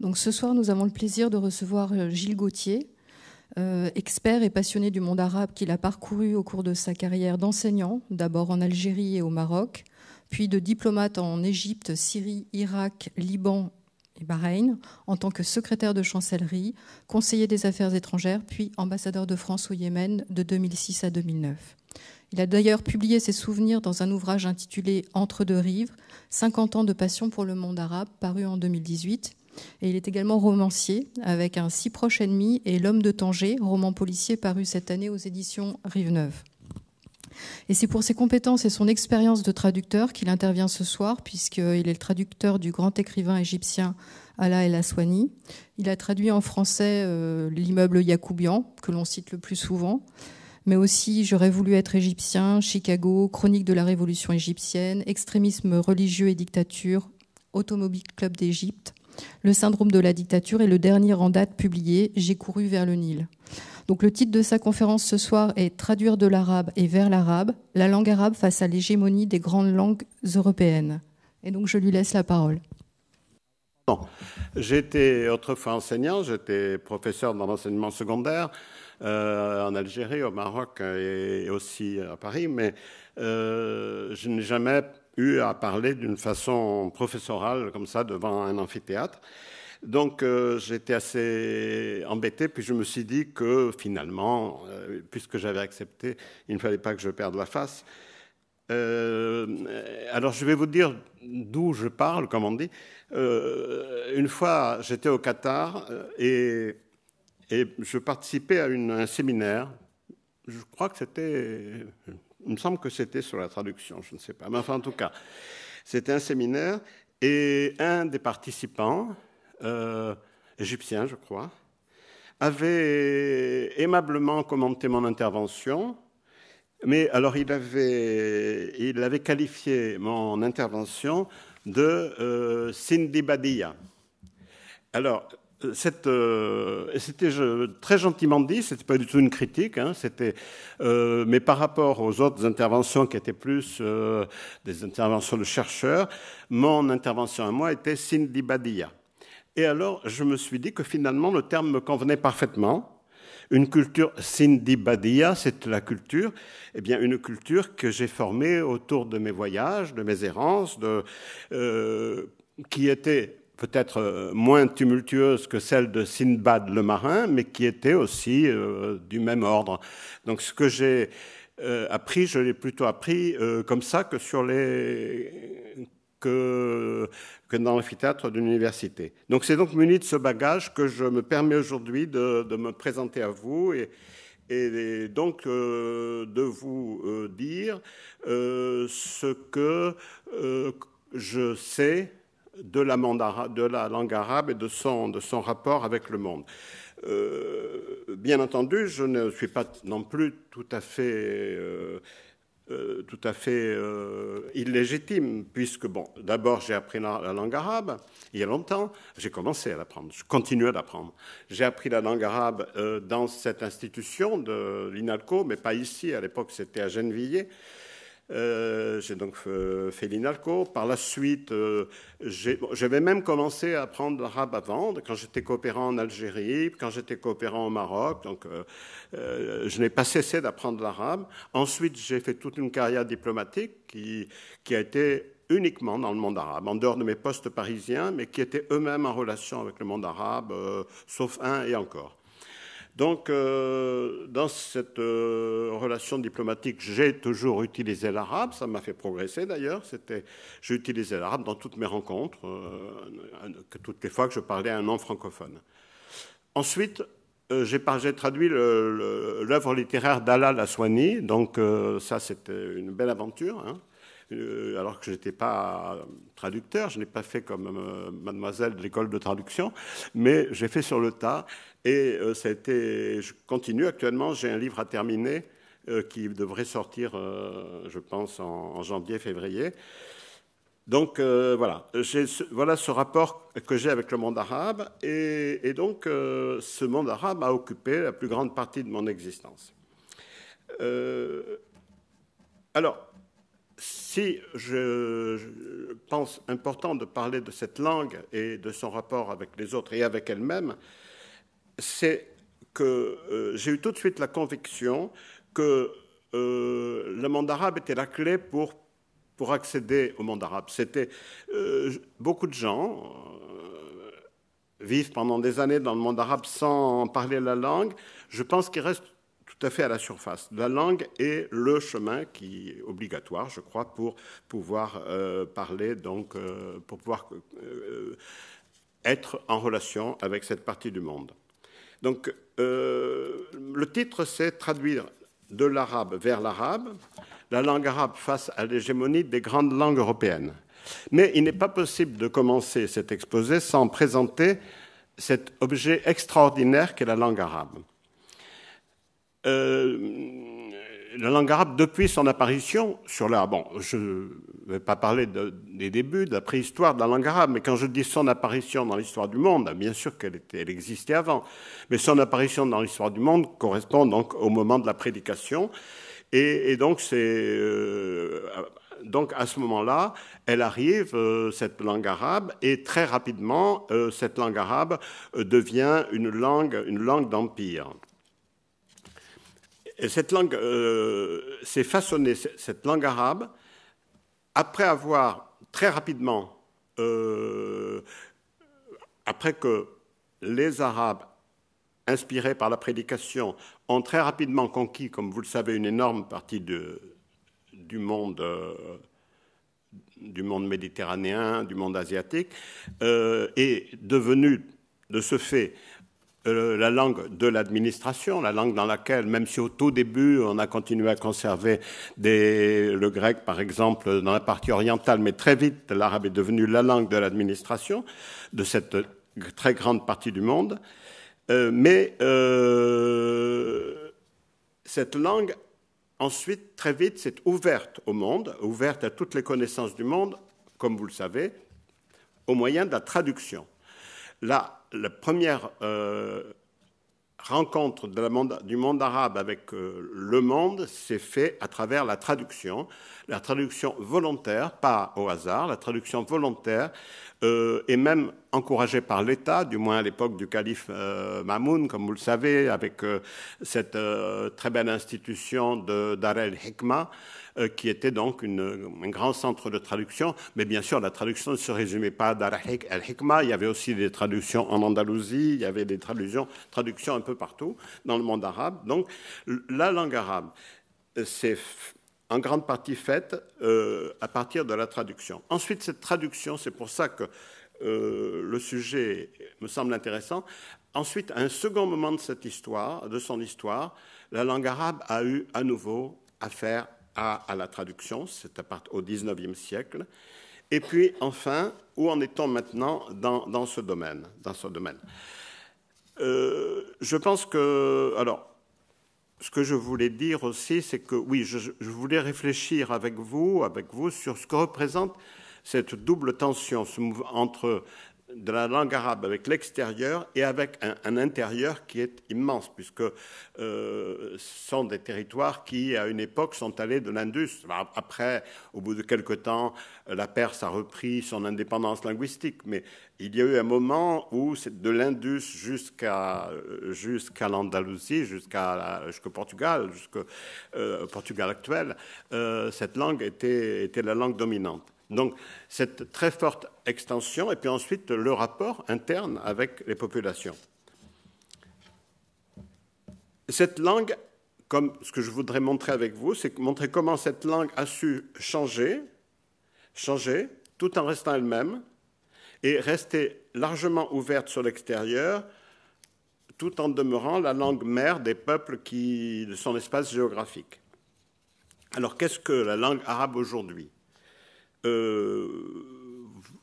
Donc ce soir, nous avons le plaisir de recevoir euh, Gilles Gauthier, euh, expert et passionné du monde arabe qu'il a parcouru au cours de sa carrière d'enseignant, d'abord en Algérie et au Maroc, puis de diplomate en Égypte, Syrie, Irak, Liban et Bahreïn, en tant que secrétaire de chancellerie, conseiller des affaires étrangères, puis ambassadeur de France au Yémen de 2006 à 2009. Il a d'ailleurs publié ses souvenirs dans un ouvrage intitulé Entre deux rives, 50 ans de passion pour le monde arabe, paru en 2018. Et il est également romancier, avec un si proche ennemi et L'homme de Tanger, roman policier paru cette année aux éditions Rive Neuve. Et c'est pour ses compétences et son expérience de traducteur qu'il intervient ce soir, puisqu'il est le traducteur du grand écrivain égyptien Alaa El Aswani. Il a traduit en français euh, l'immeuble Yacoubian, que l'on cite le plus souvent, mais aussi J'aurais voulu être égyptien, Chicago, Chronique de la révolution égyptienne, Extrémisme religieux et dictature, Automobile Club d'Égypte, Le syndrome de la dictature et le dernier en date publié, J'ai couru vers le Nil. Donc le titre de sa conférence ce soir est Traduire de l'arabe et vers l'arabe, la langue arabe face à l'hégémonie des grandes langues européennes. Et donc je lui laisse la parole. J'étais autrefois enseignant, j'étais professeur dans l'enseignement secondaire en Algérie, au Maroc et aussi à Paris, mais euh, je n'ai jamais eu à parler d'une façon professorale comme ça devant un amphithéâtre. Donc euh, j'étais assez embêté, puis je me suis dit que finalement, euh, puisque j'avais accepté, il ne fallait pas que je perde la face. Euh, alors je vais vous dire d'où je parle, comme on dit. une fois, j'étais au Qatar et, je participais à un séminaire. Je crois que c'était, il me semble que c'était sur la traduction, je ne sais pas, mais enfin en tout cas, c'était un séminaire et un des participants, euh, égyptien, je crois, avait aimablement commenté mon intervention, mais alors il avait, il avait qualifié mon intervention de euh, Badia. Alors, c'était très gentiment dit, c'était pas du tout une critique, hein, c'était, euh, mais par rapport aux autres interventions qui étaient plus des interventions de chercheurs, mon intervention à moi était Cindy Badia. Et alors, je me suis dit que finalement, le terme me convenait parfaitement. Une culture Badia, c'est la culture, eh bien, une culture que j'ai formée autour de mes voyages, de mes errances, de, euh, qui était peut-être euh, moins tumultueuse que celle de Sinbad le marin, mais qui était aussi euh, du même ordre. Donc, ce que j'ai appris, je l'ai plutôt appris comme ça que sur les que, dans l'amphithéâtre d'une université. Donc c'est donc muni de ce bagage que je me permets aujourd'hui de, me présenter à vous et, donc euh, de vous euh, dire euh, ce que je sais de la, la, langue arabe et de son, rapport avec le monde. bien entendu, je ne suis pas non plus tout à fait euh, euh, illégitime, puisque, bon, d'abord j'ai appris la, langue arabe il y a longtemps, j'ai commencé à l'apprendre, je continue à l'apprendre. J'ai appris la langue arabe euh, dans cette institution de l'INALCO, mais pas ici, à l'époque c'était à Gennevilliers. Euh, j'ai donc fait l'INALCO. Par la suite, euh, j'avais même commencé à apprendre l'arabe avant, quand j'étais coopérant en Algérie, quand j'étais coopérant au Maroc. Donc, euh, je n'ai pas cessé d'apprendre l'arabe. Ensuite, j'ai fait toute une carrière diplomatique qui a été uniquement dans le monde arabe, en dehors de mes postes parisiens, mais qui étaient eux-mêmes en relation avec le monde arabe, sauf un et encore. Donc, euh, dans cette euh, relation diplomatique, j'ai toujours utilisé l'arabe. Ça m'a fait progresser d'ailleurs. j'ai utilisé l'arabe dans toutes mes rencontres, euh, toutes les fois que je parlais un nom francophone. Ensuite, j'ai, traduit l'œuvre littéraire d'Alal Aswani. Donc, ça, c'était une belle aventure. Hein. Alors que je n'étais pas traducteur, je n'ai pas fait comme mademoiselle de l'école de traduction, mais j'ai fait sur le tas. Et euh, ça a été, je continue actuellement, j'ai un livre à terminer euh, qui devrait sortir, euh, je pense, en, janvier-février. Donc voilà, voilà ce rapport que j'ai avec le monde arabe, et, et donc ce monde arabe a occupé la plus grande partie de mon existence. alors, si je, pense important de parler de cette langue et de son rapport avec les autres et avec elle-même, c'est que euh, j'ai eu tout de suite la conviction que euh, le monde arabe était la clé pour, pour accéder au monde arabe. C'était euh, beaucoup de gens vivent pendant des années dans le monde arabe sans parler la langue. Je pense qu'il reste tout à fait à la surface. La langue est le chemin qui est obligatoire, je crois, pour pouvoir euh, parler, donc, euh, pour pouvoir euh, être en relation avec cette partie du monde. Donc, le titre, c'est traduire de l'arabe vers l'arabe, la langue arabe face à l'hégémonie des grandes langues européennes. Mais il n'est pas possible de commencer cet exposé sans présenter cet objet extraordinaire qu'est la langue arabe. Euh, la langue arabe, depuis son apparition sur la... Bon, je ne vais pas parler des débuts, de la préhistoire de la langue arabe, mais quand je dis son apparition dans l'histoire du monde, bien sûr qu'elle elle existait avant, mais son apparition dans l'histoire du monde correspond donc au moment de la prédication. Et, donc, c'est... Euh, donc à ce moment-là, elle arrive, euh, cette langue arabe, et très rapidement, cette langue arabe devient une langue, une langue d'empire cette langue euh, s'est façonnée, cette langue arabe, après avoir très rapidement, euh, après que les Arabes, inspirés par la prédication, ont très rapidement conquis, comme vous le savez, une énorme partie du monde. Euh, du monde méditerranéen, du monde asiatique, est devenu de ce fait euh, la langue de l'administration, la langue dans laquelle, même si au tout début on a continué à conserver le grec par exemple dans la partie orientale, mais très vite l'arabe est devenu la langue de l'administration de cette très grande partie du monde. Euh, mais euh, cette langue, ensuite, très vite, s'est ouverte au monde, ouverte à toutes les connaissances du monde, comme vous le savez, au moyen de la traduction. Là, la première euh, rencontre du monde arabe avec euh, le monde s'est faite à travers la traduction, la traduction volontaire, pas au hasard, la traduction volontaire, euh, et même encouragée par l'État, du moins à l'époque du calife Mamoun, comme vous le savez, avec cette très belle institution de Dar el-Hikmah, euh, qui était donc un grand centre de traduction. Mais bien sûr, la traduction ne se résumait pas à al-Hikmah. Il y avait aussi des traductions en Andalousie, il y avait des traductions, traductions un peu partout dans le monde arabe. Donc, la langue arabe, c'est en grande partie faite euh, à partir de la traduction. Ensuite, cette traduction, c'est pour ça que euh, le sujet me semble intéressant. Ensuite, à un second moment de cette histoire, de son histoire, la langue arabe a eu à nouveau affaire à, la traduction, c'est au XIXe siècle. Et puis, enfin, où en est-on maintenant dans, ce domaine, dans ce domaine? Euh, Je pense que, alors, ce que je voulais dire aussi, c'est que oui, je, voulais réfléchir avec vous, avec vous, sur ce que représente cette double tension entre de la langue arabe avec l'extérieur et avec un, intérieur qui est immense, puisque euh, ce sont des territoires qui, à une époque, sont allés de l'Indus. Après, au bout de quelque temps, la Perse a repris son indépendance linguistique, mais il y a eu un moment où, de l'Indus jusqu'à l'Andalousie, jusqu'au Portugal, jusqu'au euh, Portugal actuel, euh, cette langue était, était la langue dominante. Donc cette très forte extension, et puis ensuite le rapport interne avec les populations. Cette langue, comme ce que je voudrais montrer avec vous, c'est montrer comment cette langue a su changer, changer, tout en restant elle-même, et rester largement ouverte sur l'extérieur, tout en demeurant la langue mère des peuples qui, de son espace géographique. Alors qu'est-ce que la langue arabe aujourd'hui? Euh,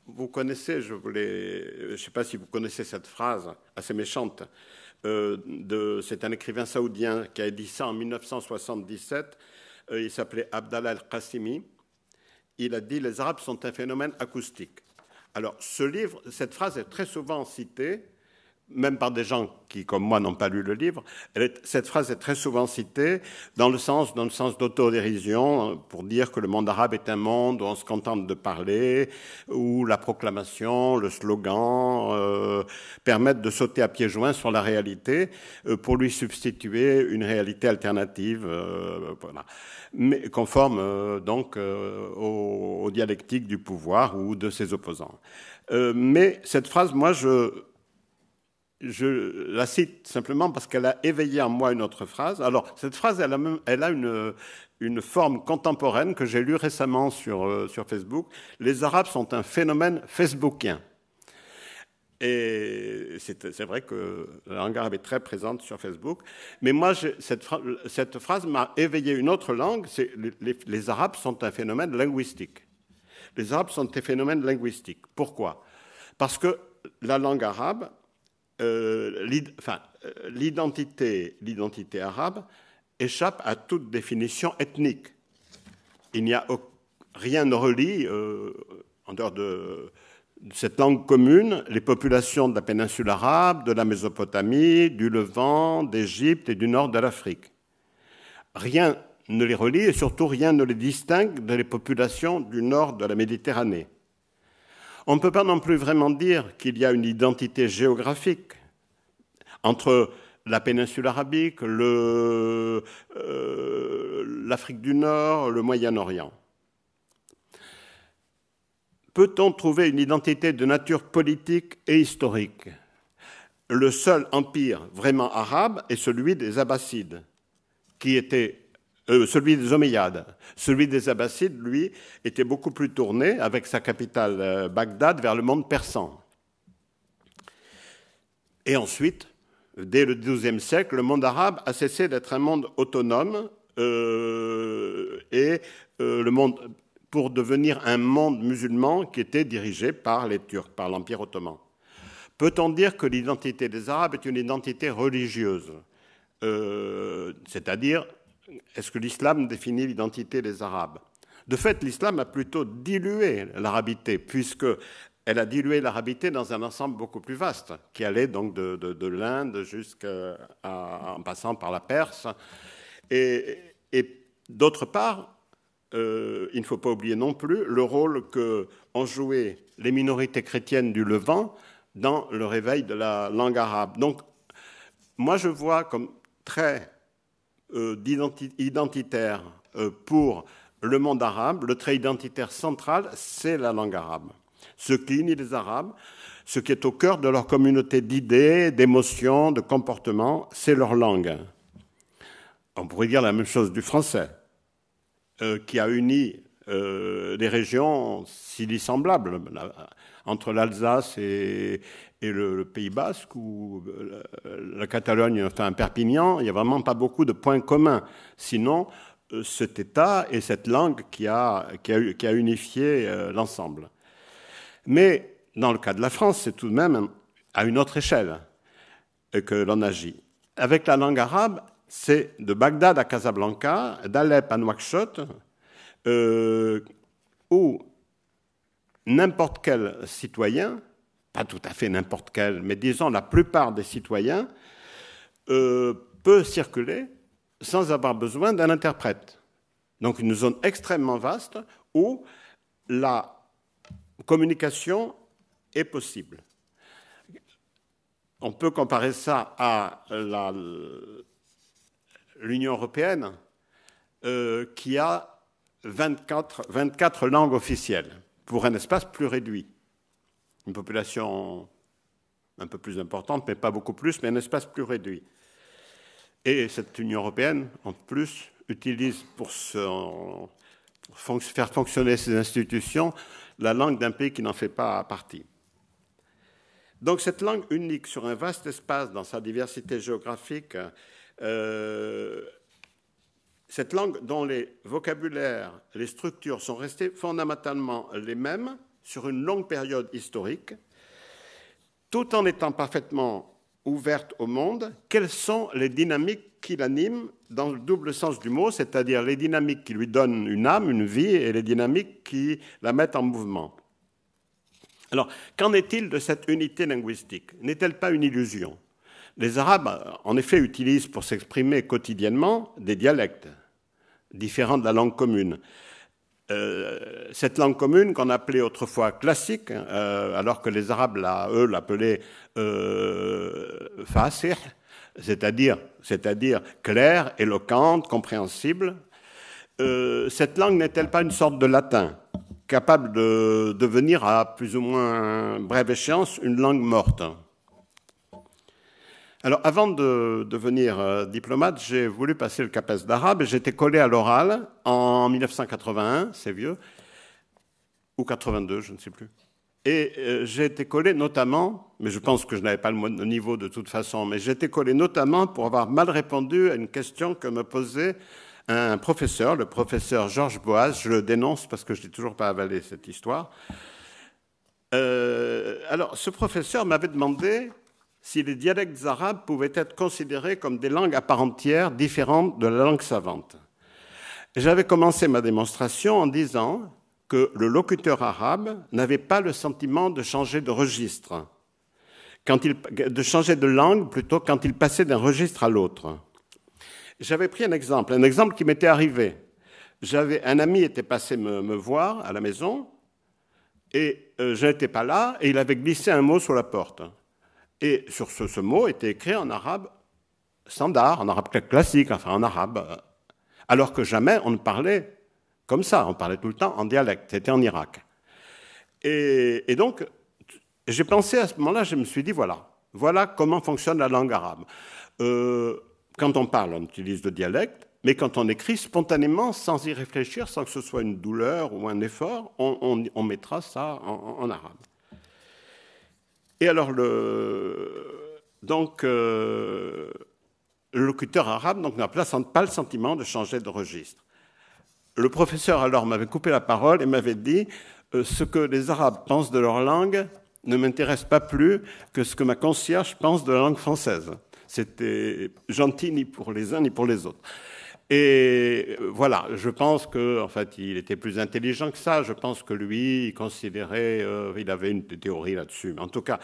vous connaissez, je ne sais pas si vous connaissez cette phrase assez méchante, euh, c'est un écrivain saoudien qui a dit ça en 1977, euh, il s'appelait Abdallah al-Qassimi, il a dit les Arabes sont un phénomène acoustique. Alors ce livre, cette phrase est très souvent citée même par des gens qui, comme moi, n'ont pas lu le livre, cette phrase est très souvent citée dans le sens, d'autodérision, pour dire que le monde arabe est un monde où on se contente de parler, où la proclamation, le slogan euh, permettent de sauter à pieds joints sur la réalité euh, pour lui substituer une réalité alternative, euh, conforme donc aux, aux, dialectiques du pouvoir ou de ses opposants. mais cette phrase, moi, je je la cite simplement parce qu'elle a éveillé en moi une autre phrase. Alors, cette phrase, elle a, une, forme contemporaine que j'ai lue récemment euh, sur, Facebook. Les Arabes sont un phénomène facebookien. Et c'est vrai que la langue arabe est très présente sur Facebook. Mais moi, cette, phrase m'a éveillé une autre langue. Les, les Arabes sont un phénomène linguistique. Les Arabes sont un phénomène linguistique. Pourquoi? Parce que la langue arabe l'identité, l'identité arabe échappe à toute définition ethnique. Il n'y a rien ne relie, euh, en dehors de, cette langue commune, les populations de la péninsule arabe, de la Mésopotamie, du Levant, d'Égypte et du nord de l'Afrique. Rien ne les relie et surtout rien ne les distingue des populations du nord de la Méditerranée. On ne peut pas non plus vraiment dire qu'il y a une identité géographique entre la péninsule arabique, euh, l'Afrique du Nord, le Moyen-Orient. Peut-on trouver une identité de nature politique et historique? Le seul empire vraiment arabe est celui des Abbassides, qui était euh, celui des Omeyyades. Celui des Abbassides, lui, était beaucoup plus tourné, avec sa capitale euh, Bagdad, vers le monde persan. Et ensuite, dès le XIIe siècle, le monde arabe a cessé d'être un monde autonome euh, et le monde pour devenir un monde musulman qui était dirigé par les Turcs, par l'Empire ottoman. Peut-on dire que l'identité des Arabes est une identité religieuse, c'est-à-dire est-ce que l'islam définit l'identité des Arabes? De fait, l'islam a plutôt dilué l'arabité, puisque elle a dilué l'arabité dans un ensemble beaucoup plus vaste, qui allait donc de, l'Inde jusqu'en passant par la Perse. Et, d'autre part, euh, il ne faut pas oublier non plus le rôle qu'ont joué les minorités chrétiennes du Levant dans le réveil de la langue arabe. Donc, moi, je vois comme très euh, identitaire euh, pour le monde arabe, le trait identitaire central, c'est la langue arabe. Ce qui unit les Arabes, ce qui est au cœur de leur communauté d'idées, d'émotions, de comportements, c'est leur langue. On pourrait dire la même chose du français, euh, qui a uni des régions si dissemblables entre l'Alsace et, le, Pays Basque ou euh, la, Catalogne, enfin Perpignan, il n'y a vraiment pas beaucoup de points communs. Sinon, euh, cet État et cette langue qui a, unifié euh, l'ensemble. Mais dans le cas de la France, c'est tout de même à une autre échelle que l'on agit. Avec la langue arabe, c'est de Bagdad à Casablanca, d'Alep à Nouakchott, où n'importe quel citoyen, pas tout à fait n'importe quel, mais disons la plupart des citoyens, euh, peut circuler sans avoir besoin d'un interprète. Donc une zone extrêmement vaste où la communication est possible. On peut comparer ça à l'Union européenne euh, qui a 24, 24 langues officielles pour un espace plus réduit. Une population un peu plus importante, mais pas beaucoup plus, mais un espace plus réduit. Et cette Union européenne, en plus, utilise pour, faire fonctionner ses institutions la langue d'un pays qui n'en fait pas partie. Donc cette langue unique sur un vaste espace dans sa diversité géographique euh, cette langue dont les vocabulaires, les structures sont restés fondamentalement les mêmes sur une longue période historique, tout en étant parfaitement ouverte au monde, quelles sont les dynamiques qui l'animent dans le double sens du mot, c'est-à-dire les dynamiques qui lui donnent une âme, une vie, et les dynamiques qui la mettent en mouvement? Alors, qu'en est-il de cette unité linguistique? N'est-elle pas une illusion? Les Arabes, en effet, utilisent pour s'exprimer quotidiennement des dialectes différents de la langue commune. Euh, cette langue commune qu'on appelait autrefois classique, euh, alors que les Arabes, eux, l'appelaient euh, c'est-à-dire, c'est-à-dire claire, éloquente, compréhensible. Euh, cette langue n'est-elle pas une sorte de latin, capable de devenir à plus ou moins brève échéance une langue morte? Alors, avant de devenir euh, diplomate, j'ai voulu passer le CAPES d'arabe et j'étais collé à l'oral en 1981, c'est vieux, ou 82, je ne sais plus. Et euh, j'ai été collé notamment, mais je pense que je n'avais pas le niveau de toute façon, mais j'ai été collé notamment pour avoir mal répondu à une question que me posait un professeur, le professeur Georges Boaz. Je le dénonce parce que je n'ai toujours pas avalé cette histoire. Euh, alors, ce professeur m'avait demandé si les dialectes arabes pouvaient être considérés comme des langues à part entière différentes de la langue savante. J'avais commencé ma démonstration en disant que le locuteur arabe n'avait pas le sentiment de changer de registre, quand il, de changer de langue plutôt quand il passait d'un registre à l'autre. J'avais pris un exemple, un exemple qui m'était arrivé. J'avais un ami était passé me, voir à la maison et euh, je n'étais pas là et il avait glissé un mot sur la porte. Et sur ce, mot était écrit en arabe standard, en arabe classique, enfin en arabe, alors que jamais on ne parlait comme ça, on parlait tout le temps en dialecte, c'était en Irak. Et, donc, j'ai pensé à ce moment-là, je me suis dit, voilà, voilà comment fonctionne la langue arabe. Euh, quand on parle, on utilise le dialecte, mais quand on écrit spontanément, sans y réfléchir, sans que ce soit une douleur ou un effort, on, mettra ça en arabe. Et alors, le, donc, euh, le locuteur arabe n'a pas le sentiment de changer de registre. Le professeur alors m'avait coupé la parole et m'avait dit euh, ce que les Arabes pensent de leur langue ne m'intéresse pas plus que ce que ma concierge pense de la langue française. C'était gentil ni pour les uns ni pour les autres. Et euh, voilà, je pense qu'en fait, il était plus intelligent que ça. Je pense que lui, il considérait, euh, il avait une théorie là-dessus. Mais en tout cas,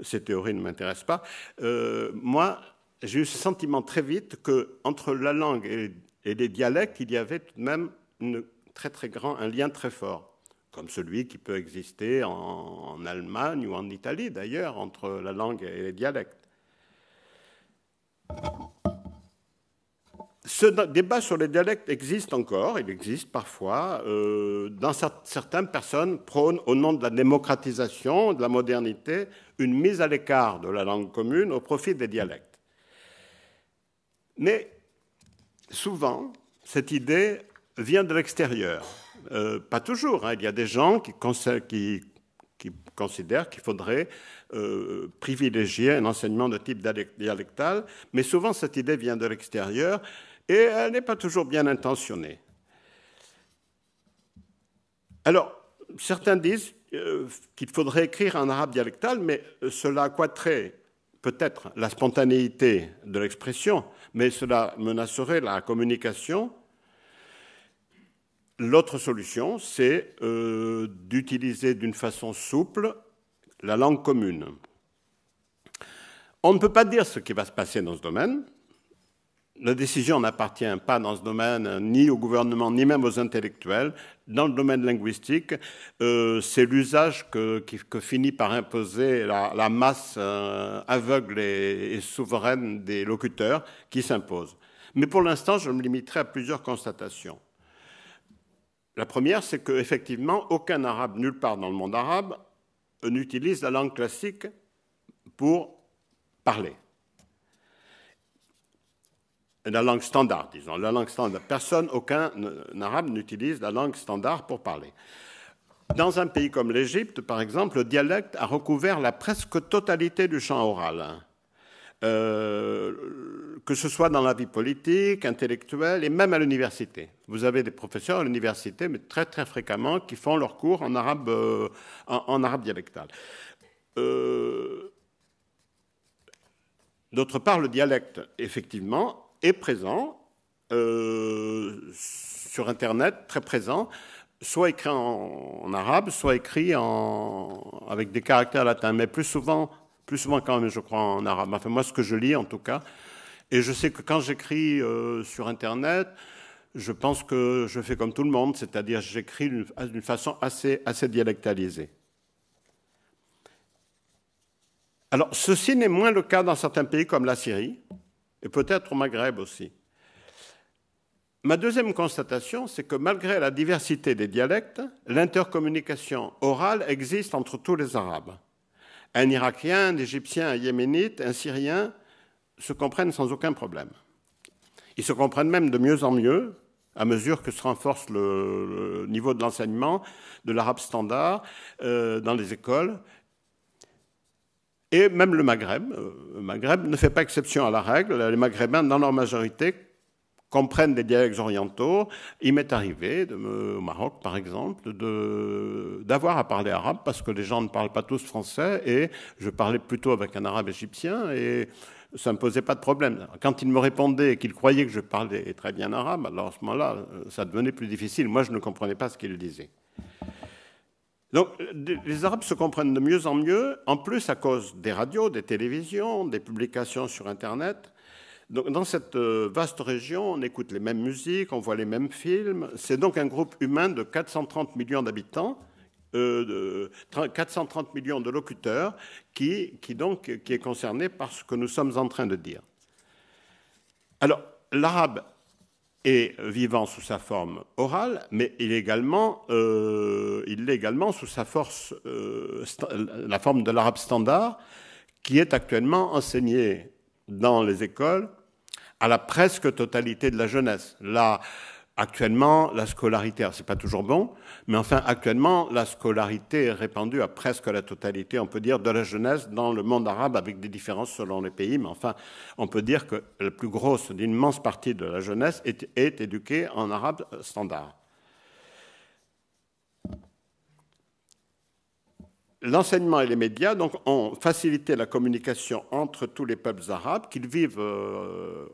ces théories ne m'intéressent pas. Euh, moi, j'ai eu ce sentiment très vite qu'entre la langue et, les dialectes, il y avait tout de même un lien très fort, comme celui qui peut exister en, en Allemagne ou en Italie, d'ailleurs, entre la langue et les dialectes. Ce débat sur les dialectes existe encore, il existe parfois. Euh, dans certaines personnes prônent, au nom de la démocratisation, de la modernité, une mise à l'écart de la langue commune au profit des dialectes. Mais souvent, cette idée vient de l'extérieur. Euh, pas toujours. Hein. Il y a des gens qui, considèrent qu'il faudrait euh, privilégier un enseignement de type dialectal, mais souvent cette idée vient de l'extérieur et elle n'est pas toujours bien intentionnée. Alors, certains disent euh, qu'il faudrait écrire en arabe dialectal, mais cela accroîtrait peut-être la spontanéité de l'expression, mais cela menacerait la communication. L'autre solution, c'est euh, d'utiliser d'une façon souple la langue commune. On ne peut pas dire ce qui va se passer dans ce domaine, la décision n'appartient pas dans ce domaine ni au gouvernement ni même aux intellectuels. Dans le domaine linguistique, euh, c'est l'usage que, finit par imposer la, masse euh, aveugle et, souveraine des locuteurs qui s'impose. Mais pour l'instant, je me limiterai à plusieurs constatations. La première, c'est qu'effectivement, aucun arabe, nulle part dans le monde arabe, n'utilise la langue classique pour parler la langue standard, disons, la langue standard. Personne, aucun arabe n'utilise la langue standard pour parler. Dans un pays comme l'Égypte, par exemple, le dialecte a recouvert la presque totalité du champ oral, euh, que ce soit dans la vie politique, intellectuelle et même à l'université. Vous avez des professeurs à l'université, mais très très fréquemment, qui font leurs cours en arabe, euh, en, arabe dialectal. Euh, d'autre part, le dialecte, effectivement, est présent euh, sur Internet, très présent. soit écrit en, arabe, soit écrit avec des caractères latins, mais plus souvent, plus souvent quand même, je crois, en arabe. Enfin, moi, ce que je lis, en tout cas. Et je sais que quand j'écris euh, sur Internet, je pense que je fais comme tout le monde, c'est-à-dire j'écris d'une façon assez, assez dialectalisée. Alors, ceci n'est moins le cas dans certains pays comme la Syrie, et peut-être au Maghreb aussi. Ma deuxième constatation, c'est que malgré la diversité des dialectes, l'intercommunication orale existe entre tous les Arabes. Un Irakien, un Égyptien, un Yéménite, un Syrien se comprennent sans aucun problème. Ils se comprennent même de mieux en mieux à mesure que se renforce le, niveau de l'enseignement de l'arabe standard euh, dans les écoles. Et même le Maghreb, euh, le Maghreb ne fait pas exception à la règle. Les Maghrébins, dans leur majorité, comprennent des dialectes orientaux. Il m'est arrivé, au Maroc par exemple, d'avoir à parler arabe parce que les gens ne parlent pas tous français et je parlais plutôt avec un arabe égyptien et ça ne me posait pas de problème. Quand ils me répondaient et qu'ils croyaient que je parlais très bien arabe, alors à ce moment-là, ça devenait plus difficile. Moi, je ne comprenais pas ce qu'ils disaient. Donc, les Arabes se comprennent de mieux en mieux, en plus à cause des radios, des télévisions, des publications sur Internet. Donc, dans cette euh, vaste région, on écoute les mêmes musiques, on voit les mêmes films. C'est donc un groupe humain de 430 millions d'habitants, euh, 430 millions de locuteurs, qui, qui, donc, qui est concerné par ce que nous sommes en train de dire. Alors, l'arabe est vivant sous sa forme orale, mais il est également, euh, il est également sous sa force, euh, la forme de l'arabe standard, qui est actuellement enseigné dans les écoles à la presque totalité de la jeunesse. Actuellement, la scolarité, c'est pas toujours bon, mais enfin, actuellement, la scolarité est répandue à presque la totalité, on peut dire, de la jeunesse dans le monde arabe, avec des différences selon les pays, mais enfin, on peut dire que la plus grosse, l'immense partie de la jeunesse est, éduquée en arabe standard. L'enseignement et les médias ont facilité la communication entre tous les peuples arabes, qu'ils vivent euh,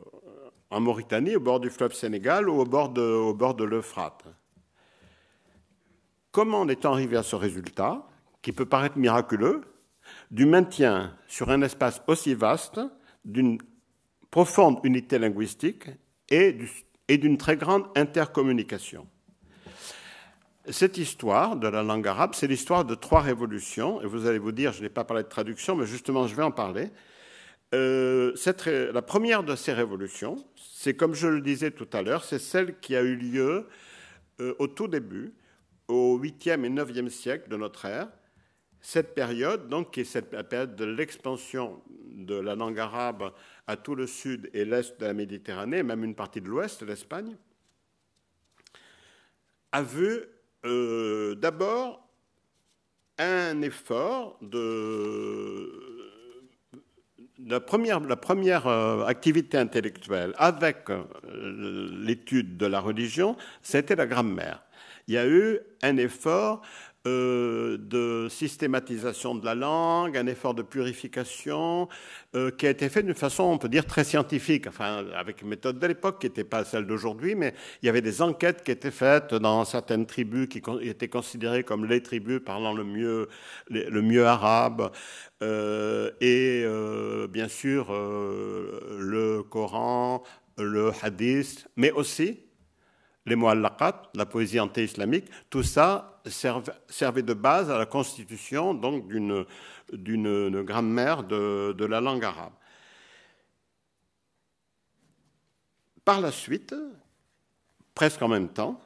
en Mauritanie, au bord du fleuve Sénégal ou au bord de, l'Euphrate. Comment on est arrivé à ce résultat, qui peut paraître miraculeux, du maintien sur un espace aussi vaste d'une profonde unité linguistique et d'une très grande intercommunication? Cette histoire de la langue arabe, c'est l'histoire de trois révolutions. Et vous allez vous dire, je n'ai pas parlé de traduction, mais justement, je vais en parler. Euh, la première de ces révolutions, c'est comme je le disais tout à l'heure, c'est celle qui a eu lieu euh, au tout début, au 8e et 9e siècle de notre ère. Cette période, donc, qui est cette, période de l'expansion de la langue arabe à tout le sud et l'est de la Méditerranée, même une partie de l'ouest de l'Espagne, a vu euh, d'abord un effort de la première, la première euh, activité intellectuelle avec euh, l'étude de la religion, c'était la grammaire. Il y a eu un effort euh, de systématisation de la langue, un effort de purification euh, qui a été fait d'une façon, on peut dire, très scientifique, enfin, avec une méthode de l'époque qui n'était pas celle d'aujourd'hui, mais il y avait des enquêtes qui étaient faites dans certaines tribus qui étaient considérées comme les tribus parlant le mieux, le mieux arabe, euh, et bien sûr le Coran, le hadith, mais aussi les mu'allaqat, la poésie anté-islamique, tout ça servait de base à la constitution donc d'une grammaire de, la langue arabe. Par la suite, presque en même temps,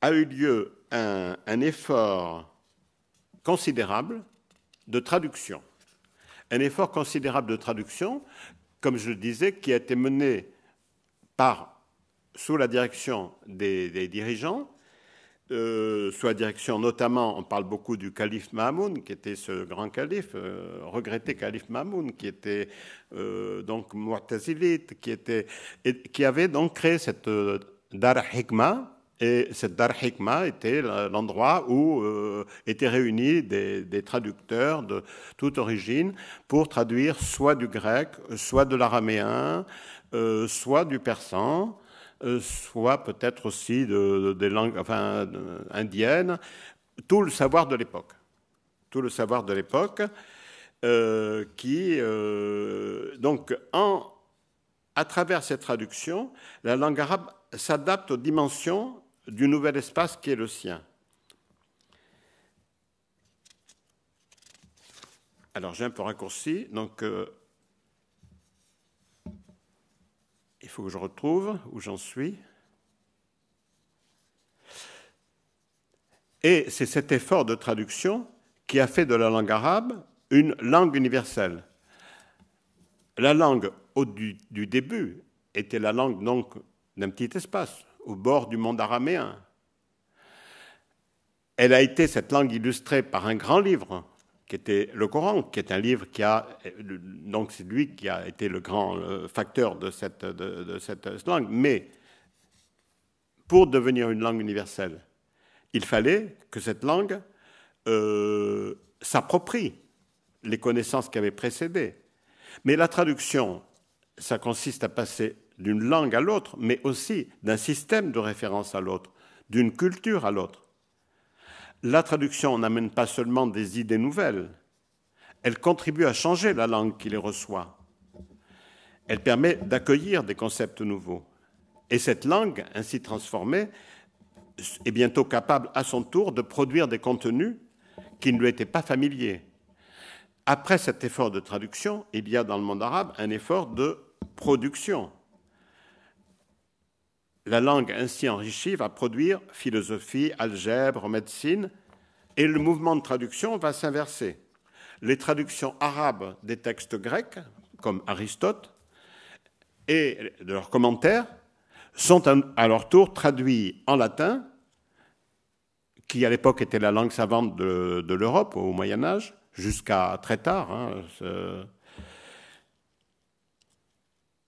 a eu lieu un effort considérable de traduction. Un effort considérable de traduction, comme je le disais, qui a été mené par sous la direction des, dirigeants, euh, sous la direction notamment, on parle beaucoup du calife Mahmoud, qui était ce grand calife, euh, regretté calife Mahmoud, qui était euh, donc mu'tazilite, qui, avait donc créé cette Dar Hikma, et cette Dar Hikma était l'endroit où étaient réunis des, traducteurs de toute origine pour traduire soit du grec, soit de l'araméen, soit du persan, soit peut-être aussi des langues indiennes, tout le savoir de l'époque. Tout le savoir de l'époque qui, donc, en, à travers ces traductions, la langue arabe s'adapte aux dimensions du nouvel espace qui est le sien. Alors j'ai un peu raccourci, donc euh, il faut que je retrouve où j'en suis. Et c'est cet effort de traduction qui a fait de la langue arabe une langue universelle. La langue du, du début était la langue donc d'un petit espace, au bord du monde araméen. Elle a été, cette langue, illustrée par un grand livre, qui était le Coran, qui est un livre qui a, donc c'est lui qui a été le grand facteur de cette, de, cette langue. Mais pour devenir une langue universelle, il fallait que cette langue euh, s'approprie les connaissances qui avaient précédé. Mais la traduction, ça consiste à passer d'une langue à l'autre, mais aussi d'un système de référence à l'autre, d'une culture à l'autre. La traduction n'amène pas seulement des idées nouvelles, elle contribue à changer la langue qui les reçoit. Elle permet d'accueillir des concepts nouveaux. Et cette langue, ainsi transformée, est bientôt capable à son tour de produire des contenus qui ne lui étaient pas familiers. Après cet effort de traduction, il y a dans le monde arabe un effort de production. La langue ainsi enrichie va produire philosophie, algèbre, médecine, et le mouvement de traduction va s'inverser. Les traductions arabes des textes grecs, comme Aristote, et de leurs commentaires, sont à leur tour traduits en latin, qui à l'époque était la langue savante de, l'Europe au Moyen Âge, jusqu'à très tard. Hein,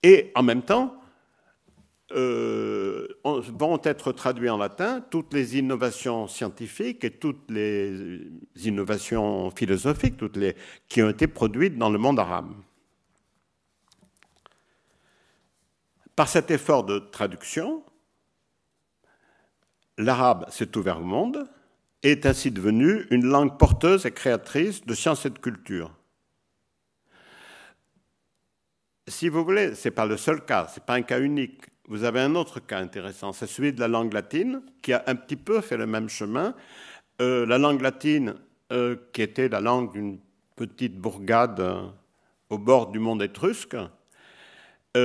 et en même temps, euh, vont être traduits en latin toutes les innovations scientifiques et toutes les innovations philosophiques toutes les, qui ont été produites dans le monde arabe. Par cet effort de traduction, l'arabe s'est ouvert au monde et est ainsi devenu une langue porteuse et créatrice de sciences et de culture. Si vous voulez, ce n'est pas le seul cas, ce n'est pas un cas unique vous avez un autre cas intéressant, c'est celui de la langue latine, qui a un petit peu fait le même chemin. Euh, la langue latine, euh, qui était la langue d'une petite bourgade euh, au bord du monde étrusque, est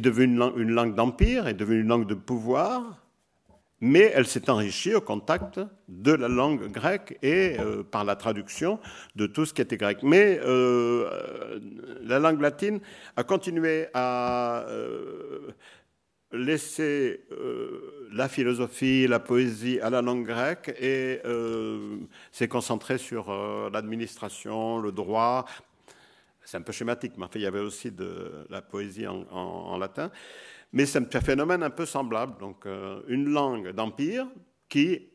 devenue une langue d'empire, est devenue une langue de pouvoir, mais elle s'est enrichie au contact de la langue grecque et euh, par la traduction de tout ce qui était grec. Mais euh, la langue latine a continué à euh, laisser la philosophie, la poésie à la langue grecque et s'est concentrée sur l'administration, le droit. C'est un peu schématique, mais enfin, il y avait aussi de la poésie en latin. Mais c'est un phénomène un peu semblable. Donc, euh, une langue d'empire qui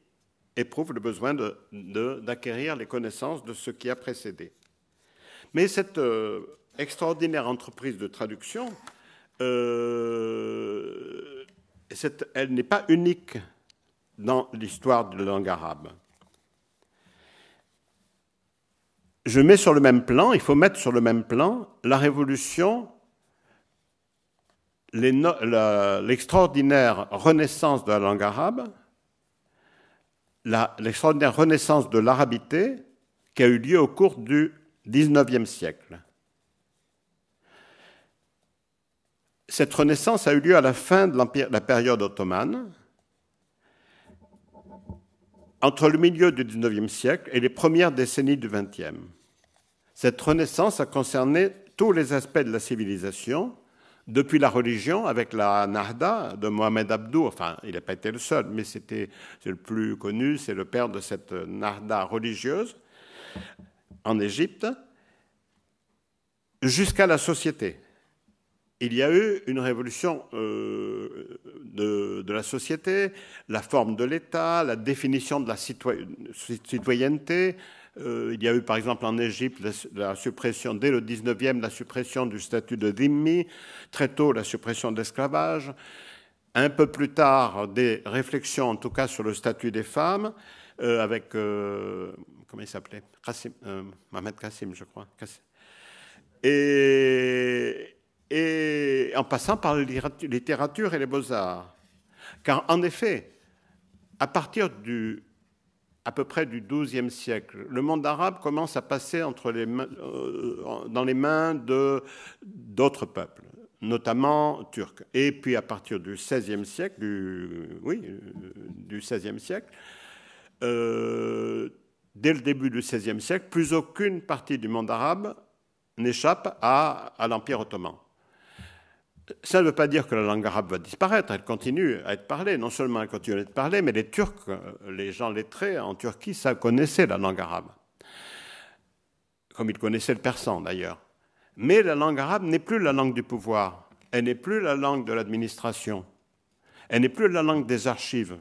éprouve le besoin d'acquérir les connaissances de ce qui a précédé. Mais cette euh, extraordinaire entreprise de traduction, euh, elle n'est pas unique dans l'histoire de la langue arabe. Je mets sur le même plan, il faut mettre sur le même plan la révolution l'extraordinaire renaissance de la langue arabe, l'extraordinaire renaissance de l'arabité qui a eu lieu au cours du XIXe siècle. Cette renaissance a eu lieu à la fin de la période ottomane, entre le milieu du XIXe siècle et les premières décennies du XXe. Cette renaissance a concerné tous les aspects de la civilisation, depuis la religion, avec la Nahda de Mohamed Abdou, enfin, il n'a pas été le seul, mais c'était le plus connu, c'est le père de cette Nahda religieuse en Égypte, jusqu'à la société. Il y a eu une révolution euh, de, la société, la forme de l'État, la définition de la citoyenneté, Euh, il y a eu par exemple en Égypte la, suppression, dès le 19e, la suppression du statut de dhimmi, très tôt la suppression de l'esclavage, un peu plus tard des réflexions en tout cas sur le statut des femmes, euh, avec, euh, comment il s'appelait? Mohamed Kassim, je crois. Et, et en passant par la littérature et les beaux-arts. Car en effet, à partir du à peu près du XIIe siècle, le monde arabe commence à passer euh, dans les mains d'autres peuples, notamment turcs. Et puis à partir du XVIe siècle, oui, du XVIe siècle, euh, dès le début du XVIe siècle, plus aucune partie du monde arabe n'échappe à l'Empire ottoman. Ça ne veut pas dire que la langue arabe va disparaître, elle continue à être parlée. Non seulement elle continue à être parlée, mais les Turcs, les gens lettrés en Turquie, ça connaissaient la langue arabe. Comme ils connaissaient le persan d'ailleurs. Mais la langue arabe n'est plus la langue du pouvoir, elle n'est plus la langue de l'administration, elle n'est plus la langue des archives.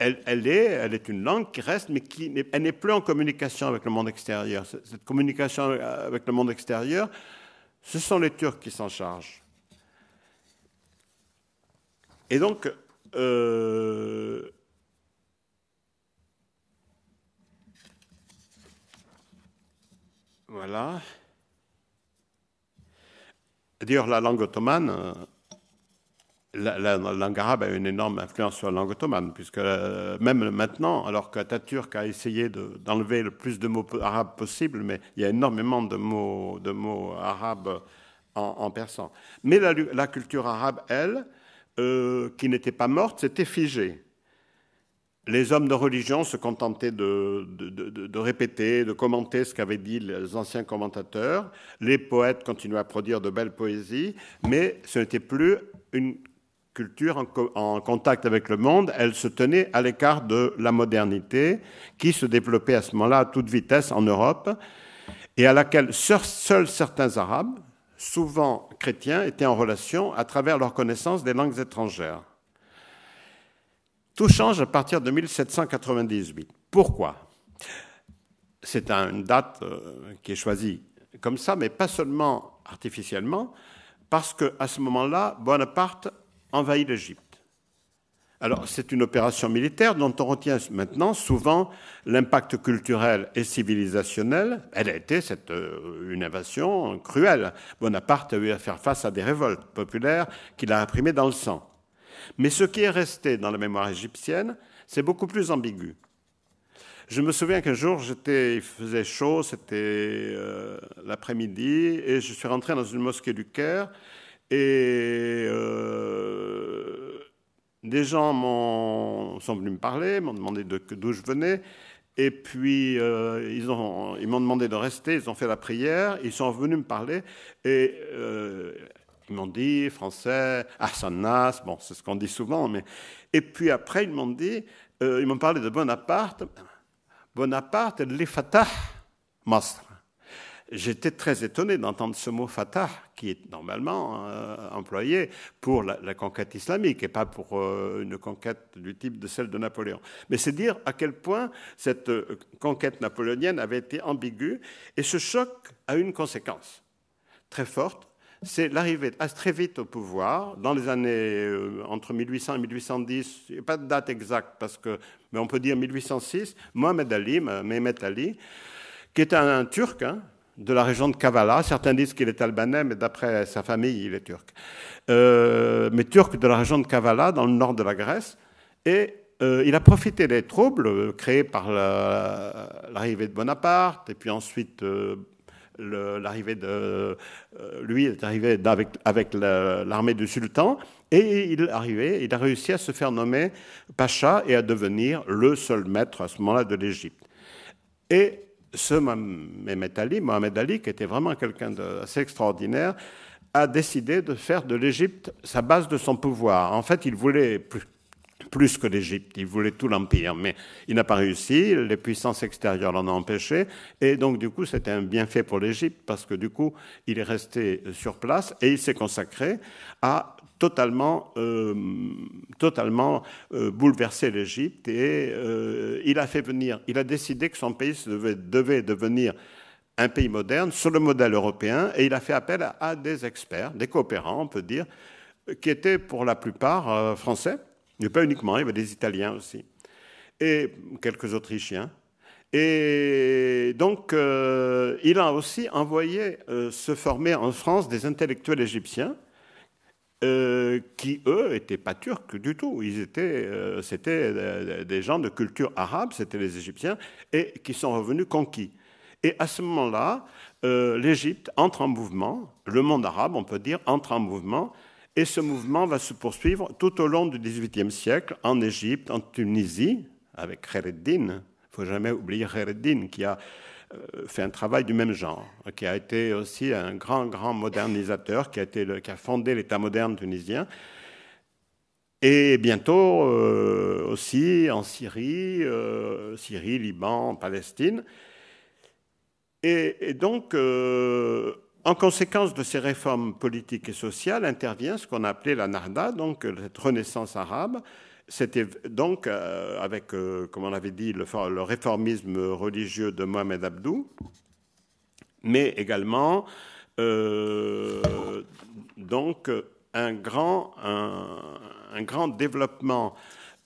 Elle, elle, est, elle est une langue qui reste, mais qui elle n'est plus en communication avec le monde extérieur. Cette communication avec le monde extérieur, ce sont les Turcs qui s'en chargent. Et donc, euh, voilà. D'ailleurs, la langue ottomane, euh, la, langue arabe a une énorme influence sur la langue ottomane, puisque euh, même maintenant, alors qu'Atatürk a essayé d'enlever le plus de mots arabes possible, mais il y a énormément de mots, de mots arabes en, persan. Mais la, culture arabe, elle, euh, qui n'était pas morte s'était figée. Les hommes de religion se contentaient de, de, répéter, de commenter ce qu'avaient dit les anciens commentateurs. Les poètes continuaient à produire de belles poésies, mais ce n'était plus une culture en, en, contact avec le monde, elle se tenait à l'écart de la modernité qui se développait à ce moment-là à toute vitesse en Europe et à laquelle seuls certains Arabes, souvent chrétiens, étaient en relation à travers leur connaissance des langues étrangères. Tout change à partir de 1798. Pourquoi? C'est une date euh, qui est choisie comme ça, mais pas seulement artificiellement, parce qu'à ce moment-là, Bonaparte envahit l'Égypte. Alors, c'est une opération militaire dont on retient maintenant souvent l'impact culturel et civilisationnel. Elle a été cette, euh, une invasion cruelle. Bonaparte a eu à faire face à des révoltes populaires qu'il a imprimées dans le sang. Mais ce qui est resté dans la mémoire égyptienne, c'est beaucoup plus ambigu. Je me souviens qu'un jour, il faisait chaud, c'était euh, l'après-midi, et je suis rentré dans une mosquée du Caire, et euh, des gens sont venus me parler, m'ont demandé d'où je venais. Et puis, euh, ils, m'ont demandé de rester, ils ont fait la prière, ils sont venus me parler. Et euh, ils m'ont dit, français, Nas, bon, c'est ce qu'on dit souvent. Mais... Et puis après, ils m'ont dit, euh, ils m'ont parlé de Bonaparte. Bonaparte, les Fatah, Masr. J'étais très étonné d'entendre ce mot fatah, qui est normalement euh, employé pour la, conquête islamique et pas pour euh, une conquête du type de celle de Napoléon. Mais c'est dire à quel point cette euh, conquête napoléonienne avait été ambiguë. Et ce choc a une conséquence très forte, c'est l'arrivée très vite au pouvoir, dans les années entre 1800 et 1810, il n'y a pas de date exacte, parce que, mais on peut dire 1806, Mohamed Ali, Mehmet Ali, qui était un, Turc, hein, de la région de Kavala. Certains disent qu'il est albanais, mais d'après sa famille, il est turc. Euh, mais turc de la région de Kavala, dans le nord de la Grèce. Et euh, il a profité des troubles créés par l'arrivée de Bonaparte, et puis ensuite euh, l'arrivée de. lui est arrivé avec, avec l'armée du sultan, et il arrivé, il a réussi à se faire nommer pacha et à devenir le seul maître à ce moment-là de l'Égypte. Et ce Ali, Mohamed Ali, qui était vraiment quelqu'un d'assez extraordinaire, a décidé de faire de l'Égypte sa base de son pouvoir. En fait, il voulait plus, que l'Égypte, il voulait tout l'empire, mais il n'a pas réussi, les puissances extérieures l'en ont empêché, et donc du coup c'était un bienfait pour l'Égypte, parce que du coup il est resté sur place et il s'est consacré à totalement, totalement bouleversé l'Égypte et il a fait venir, il a décidé que son pays devait, devenir un pays moderne sur le modèle européen et il a fait appel à, des experts, des coopérants, on peut dire, qui étaient pour la plupart euh, français, mais pas uniquement, il y avait des Italiens aussi, et quelques Autrichiens. Et donc, euh, il a aussi envoyé euh, se former en France des intellectuels égyptiens qui, eux, n'étaient pas turcs du tout. Ils étaient, c'était des gens de culture arabe, c'était les Égyptiens, et qui sont revenus conquis. Et à ce moment-là, euh, l'Égypte entre en mouvement, le monde arabe, on peut dire, entre en mouvement, et ce mouvement va se poursuivre tout au long du XVIIIe siècle en Égypte, en Tunisie, avec Khaireddin. Il ne faut jamais oublier Khaireddin, qui a euh, fait un travail du même genre, qui a été aussi un grand, grand modernisateur, qui a, été qui fondé l'État moderne tunisien. Et bientôt euh, aussi en Syrie, Syrie, Liban, Palestine. Et, donc, euh, en conséquence de ces réformes politiques et sociales, intervient ce qu'on a appelé la Narda, donc cette renaissance arabe. C'était donc, euh, avec, euh, comme on avait dit, le, réformisme religieux de Mohamed Abdou, mais également donc un grand, développement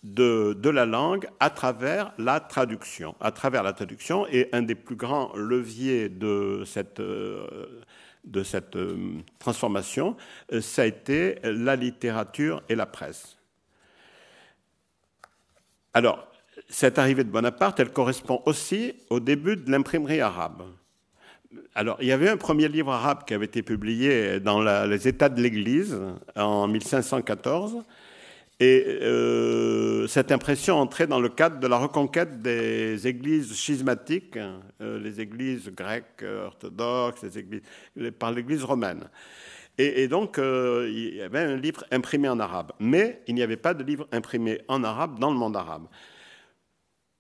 de, la langue à travers la traduction. Et un des plus grands leviers de cette, euh, de cette euh, transformation, euh, ça a été la littérature et la presse. Alors, cette arrivée de Bonaparte, elle correspond aussi au début de l'imprimerie arabe. Alors, il y avait un premier livre arabe qui avait été publié dans les États de l'Église en 1514, et euh, cette impression entrait dans le cadre de la reconquête des églises schismatiques, euh, les églises grecques, orthodoxes, les églises, par l'église romaine. Et, donc, euh, il y avait un livre imprimé en arabe. Mais il n'y avait pas de livre imprimé en arabe dans le monde arabe.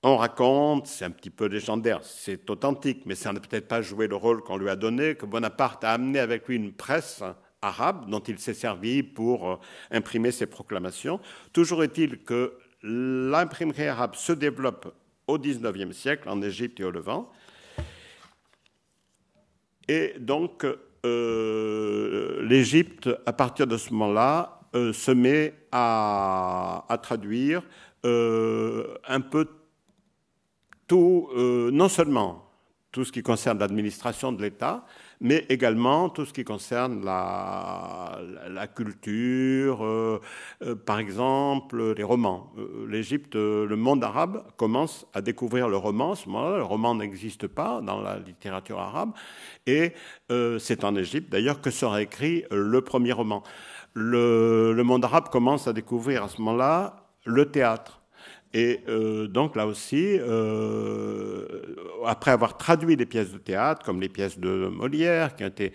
On raconte, c'est un petit peu légendaire, c'est authentique, mais ça n'a peut-être pas joué le rôle qu'on lui a donné, que Bonaparte a amené avec lui une presse arabe dont il s'est servi pour euh, imprimer ses proclamations. Toujours est-il que l'imprimerie arabe se développe au XIXe siècle en Égypte et au Levant. Et donc, euh, l'Égypte, à partir de ce moment-là, euh, se met à, traduire un peu tout, non seulement tout ce qui concerne l'administration de l'État, mais également tout ce qui concerne la, la culture, euh, euh, par exemple les romans. Euh, L'Égypte, le monde arabe commence à découvrir le roman. ce moment-là, le roman n'existe pas dans la littérature arabe, et c'est en Égypte d'ailleurs que sera écrit le premier roman. Le, le monde arabe commence à découvrir à ce moment-là le théâtre. Et euh, donc là aussi, euh, après avoir traduit des pièces de théâtre, comme les pièces de Molière, qui ont été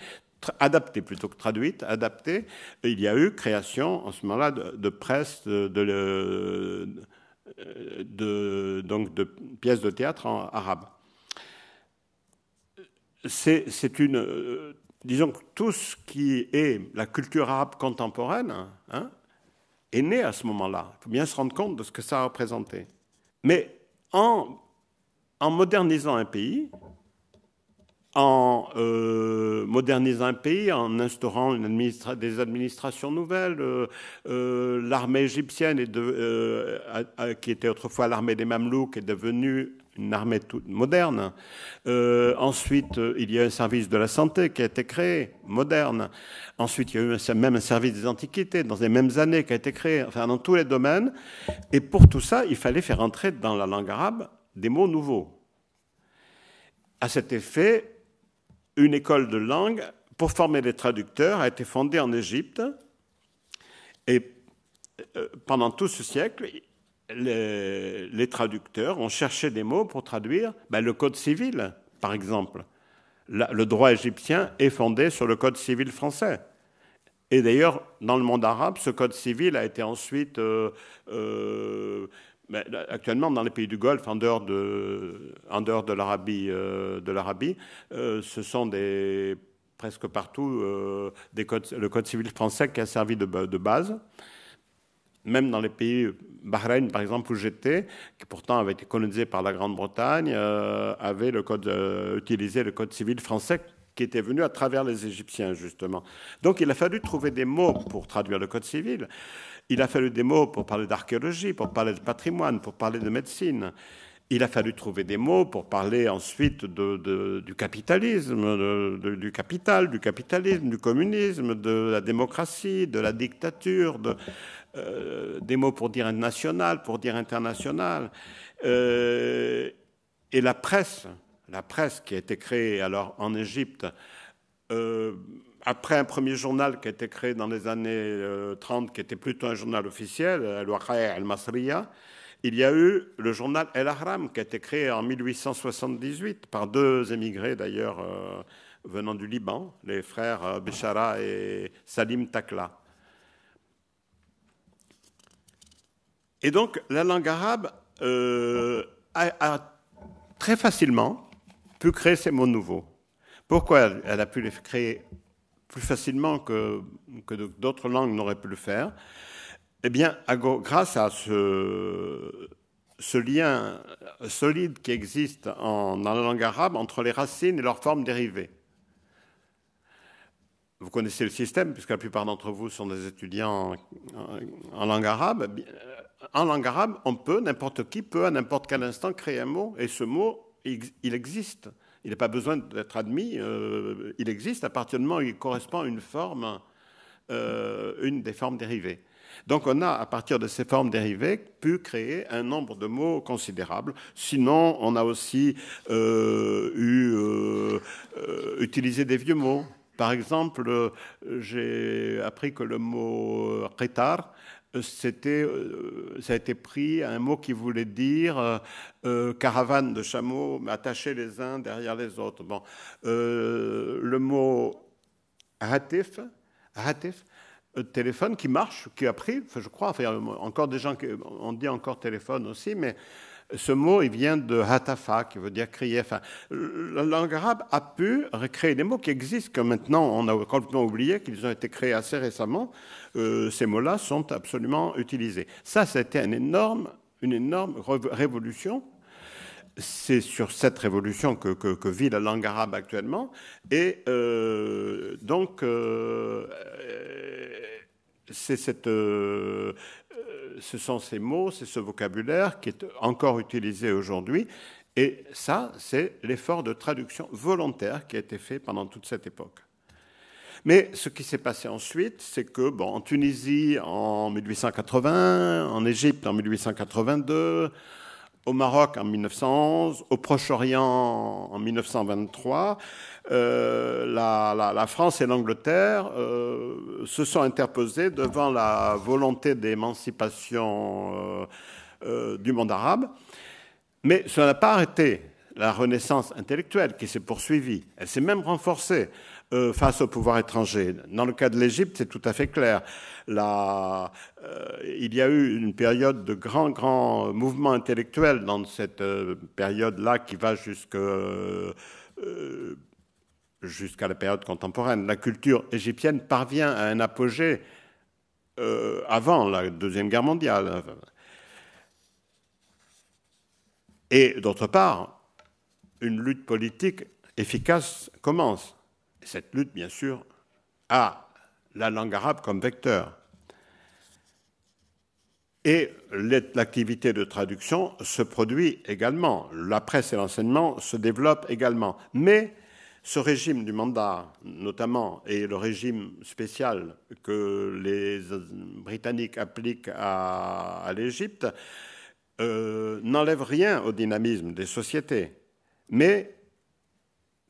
adaptées plutôt que traduites, adaptées, il y a eu création en ce moment-là de, presse, donc de pièces de théâtre en arabe. C'est une, disons que tout ce qui est la culture arabe contemporaine, hein, est né à ce moment-là. Il faut bien se rendre compte de ce que ça a représenté. Mais en, modernisant un pays, en euh, modernisant un pays, en instaurant une des administrations nouvelles. Euh, euh, l'armée égyptienne, qui était autrefois l'armée des Mamelouks, est devenue une armée toute moderne. ensuite, il y a un service de la santé qui a été créé, moderne. Ensuite, il y a eu même un service des antiquités, dans les mêmes années, qui a été créé, enfin, dans tous les domaines. Et pour tout ça, il fallait faire entrer dans la langue arabe des mots nouveaux. À cet effet, une école de langue pour former des traducteurs a été fondée en Égypte. Et euh, pendant tout ce siècle, les, traducteurs ont cherché des mots pour traduire ben, le code civil, par exemple. le droit égyptien est fondé sur le code civil français. Et d'ailleurs, dans le monde arabe, ce code civil a été ensuite euh, euh, actuellement, dans les pays du Golfe, en dehors de, l'Arabie, euh, ce sont presque partout le code civil français qui a servi de, base. Même dans les pays, Bahreïn par exemple où j'étais, qui pourtant avait été colonisé par la Grande-Bretagne, avait le code, utilisé le code civil français qui était venu à travers les Égyptiens, justement. Donc il a fallu trouver des mots pour traduire le Code civil. Il a fallu des mots pour parler d'archéologie, pour parler de patrimoine, pour parler de médecine. Il a fallu trouver des mots pour parler ensuite du capitalisme, du capital, du capitalisme, du communisme, de la démocratie, de la dictature, euh, des mots pour dire national, pour dire international. Euh, et la presse, la presse qui a été créée alors en Égypte, euh, après un premier journal qui a été créé dans les années 30, euh, qui était plutôt un journal officiel, Al-Waqai al-Masriya, il y a eu le journal El Ahram qui a été créé en 1878 par deux émigrés d'ailleurs euh, venant du Liban, les frères Bishara et Salim Takla. Et donc la langue arabe a très facilement pu créer ces mots nouveaux. Pourquoi elle a pu les créer plus facilement que d'autres langues n'auraient pu le faire? Eh bien, grâce à ce, lien solide qui existe en, dans la langue arabe entre les racines et leurs formes dérivées. Vous connaissez le système, puisque la plupart d'entre vous sont des étudiants en, langue arabe. En langue arabe, on peut, n'importe qui peut à n'importe quel instant créer un mot, et ce mot il existe. Il n'a pas besoin d'être admis, euh, il existe à partir du moment où il correspond à une forme, euh, une des formes dérivées. Donc on a, à partir de ces formes dérivées, pu créer un nombre de mots considérable. Sinon, on a aussi euh, eu, utilisé des vieux mots. Par exemple, j'ai appris que le mot rétar c'était, euh, ça a été pris à un mot qui voulait dire euh, euh, caravane de chameaux attachés les uns derrière les autres. Bon, le mot hatif, hatif, téléphone qui marche, qui a pris, je crois, enfin, encore des gens qui, on dit encore téléphone aussi, mais ce mot, il vient de hatafa, qui veut dire crier. Enfin, la langue arabe a pu recréer des mots qui existent, que maintenant on a complètement oublié, qu'ils ont été créés assez récemment. Euh, ces mots-là sont absolument utilisés. Ça, c'était une énorme révolution. C'est sur cette révolution que, vit la langue arabe actuellement. Et euh, donc, euh, c'est cette ce sont ces mots, c'est ce vocabulaire qui est encore utilisé aujourd'hui. Et ça, c'est l'effort de traduction volontaire qui a été fait pendant toute cette époque. Mais ce qui s'est passé ensuite, c'est que, bon, en Tunisie en 1880, en Égypte en 1882, au Maroc en 1911, au Proche-Orient en 1923, euh, la, France et l'Angleterre euh, se sont interposés devant la volonté d'émancipation euh, du monde arabe. Mais ça n'a pas arrêté la renaissance intellectuelle qui s'est poursuivie. Elle s'est même renforcée. Euh, face au pouvoir étranger. Dans le cas de l'Égypte, c'est tout à fait clair. Euh, il y a eu une période de grand, grand mouvement intellectuel dans cette euh, période-là qui va jusqu'à la période contemporaine. La culture égyptienne parvient à un apogée avant la Deuxième Guerre mondiale. Et d'autre part, une lutte politique efficace commence cette lutte, bien sûr, a la langue arabe comme vecteur. Et l'activité de traduction se produit également. La presse et l'enseignement se développent également. Mais ce régime du mandat, notamment, et le régime spécial que les Britanniques appliquent à, l'Égypte, euh, n'enlève rien au dynamisme des sociétés. Mais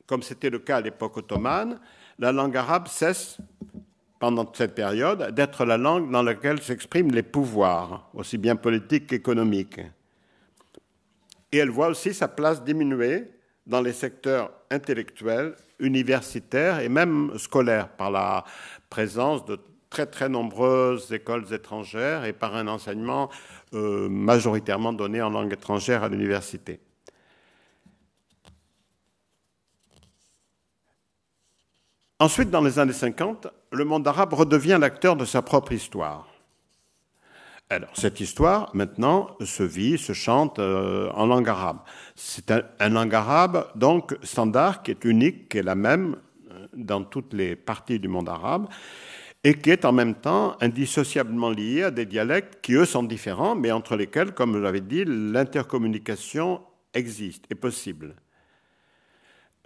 comme c'était le cas à l'époque ottomane, la langue arabe cesse, pendant cette période, d'être la langue dans laquelle s'expriment les pouvoirs, aussi bien politiques qu'économiques. Et elle voit aussi sa place diminuer dans les secteurs intellectuels, universitaires et même scolaires, par la présence de très très nombreuses écoles étrangères et par un enseignement euh, majoritairement donné en langue étrangère à l'université. Ensuite, dans les années 50, le monde arabe redevient l'acteur de sa propre histoire. Alors, cette histoire, maintenant, se vit, se chante euh, en langue arabe. C'est un, langue arabe, donc, standard, qui est unique, qui est la même euh, dans toutes les parties du monde arabe, et qui est en même temps indissociablement liée à des dialectes qui, eux, sont différents, mais entre lesquels, comme je l'avais dit, l'intercommunication existe, est possible.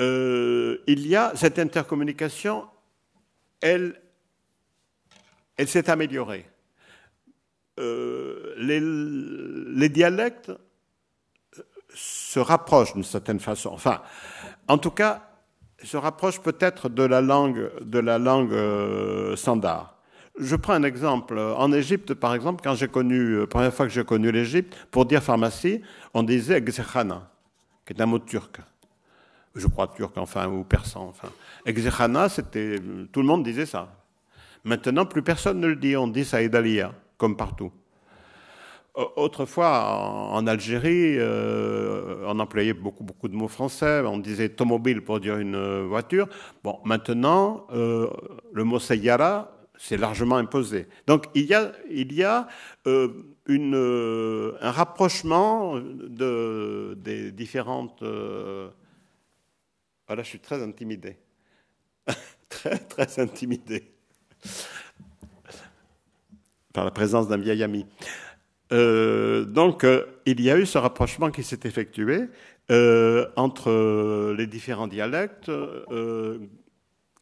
Euh, il y a cette intercommunication, elle, elle s'est améliorée. Euh, les, dialectes se rapprochent d'une certaine façon. Enfin, en tout cas, se rapprochent peut-être de la langue, de la langue euh, standard. Je prends un exemple. En Égypte, par exemple, quand j'ai connu, première fois que j'ai connu l'Égypte, pour dire pharmacie, on disait Gzehana, qui est un mot turc. Je crois turc, enfin, ou persan, enfin. Exechana, c'était, tout le monde disait ça. Maintenant, plus personne ne le dit. On dit Saïdalia comme partout. Autrefois, en Algérie, euh, on employait beaucoup, beaucoup de mots français. On disait automobile pour dire une voiture. Bon, maintenant, euh, le mot sayara, c'est largement imposé. Donc, il y a, il y a euh, un rapprochement de, des différentes. Voilà, je suis très intimidé. très, très intimidé par la présence d'un vieil ami. Euh, donc, euh, il y a eu ce rapprochement qui s'est effectué euh, entre les différents dialectes